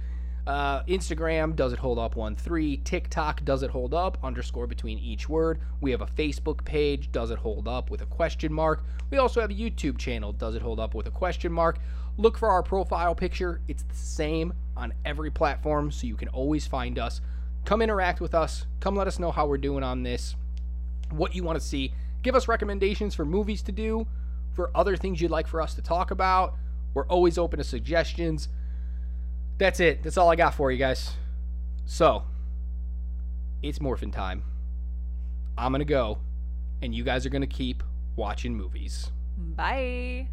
Uh, Instagram, Does It Hold Up 13. TikTok, Does It Hold Up, underscore between each word. We have a Facebook page, Does It Hold Up with a question mark. We also have a YouTube channel, Does It Hold Up with a question mark. Look for our profile picture. It's the same on every platform, so you can always find us. Come interact with us. Come let us know how we're doing on this what you want to see. Give us recommendations for movies to do, for other things you'd like for us to talk about. We're always open to suggestions. That's it. That's all I got for you guys. So, it's morphin time. I'm gonna go, and you guys are gonna keep watching movies. Bye.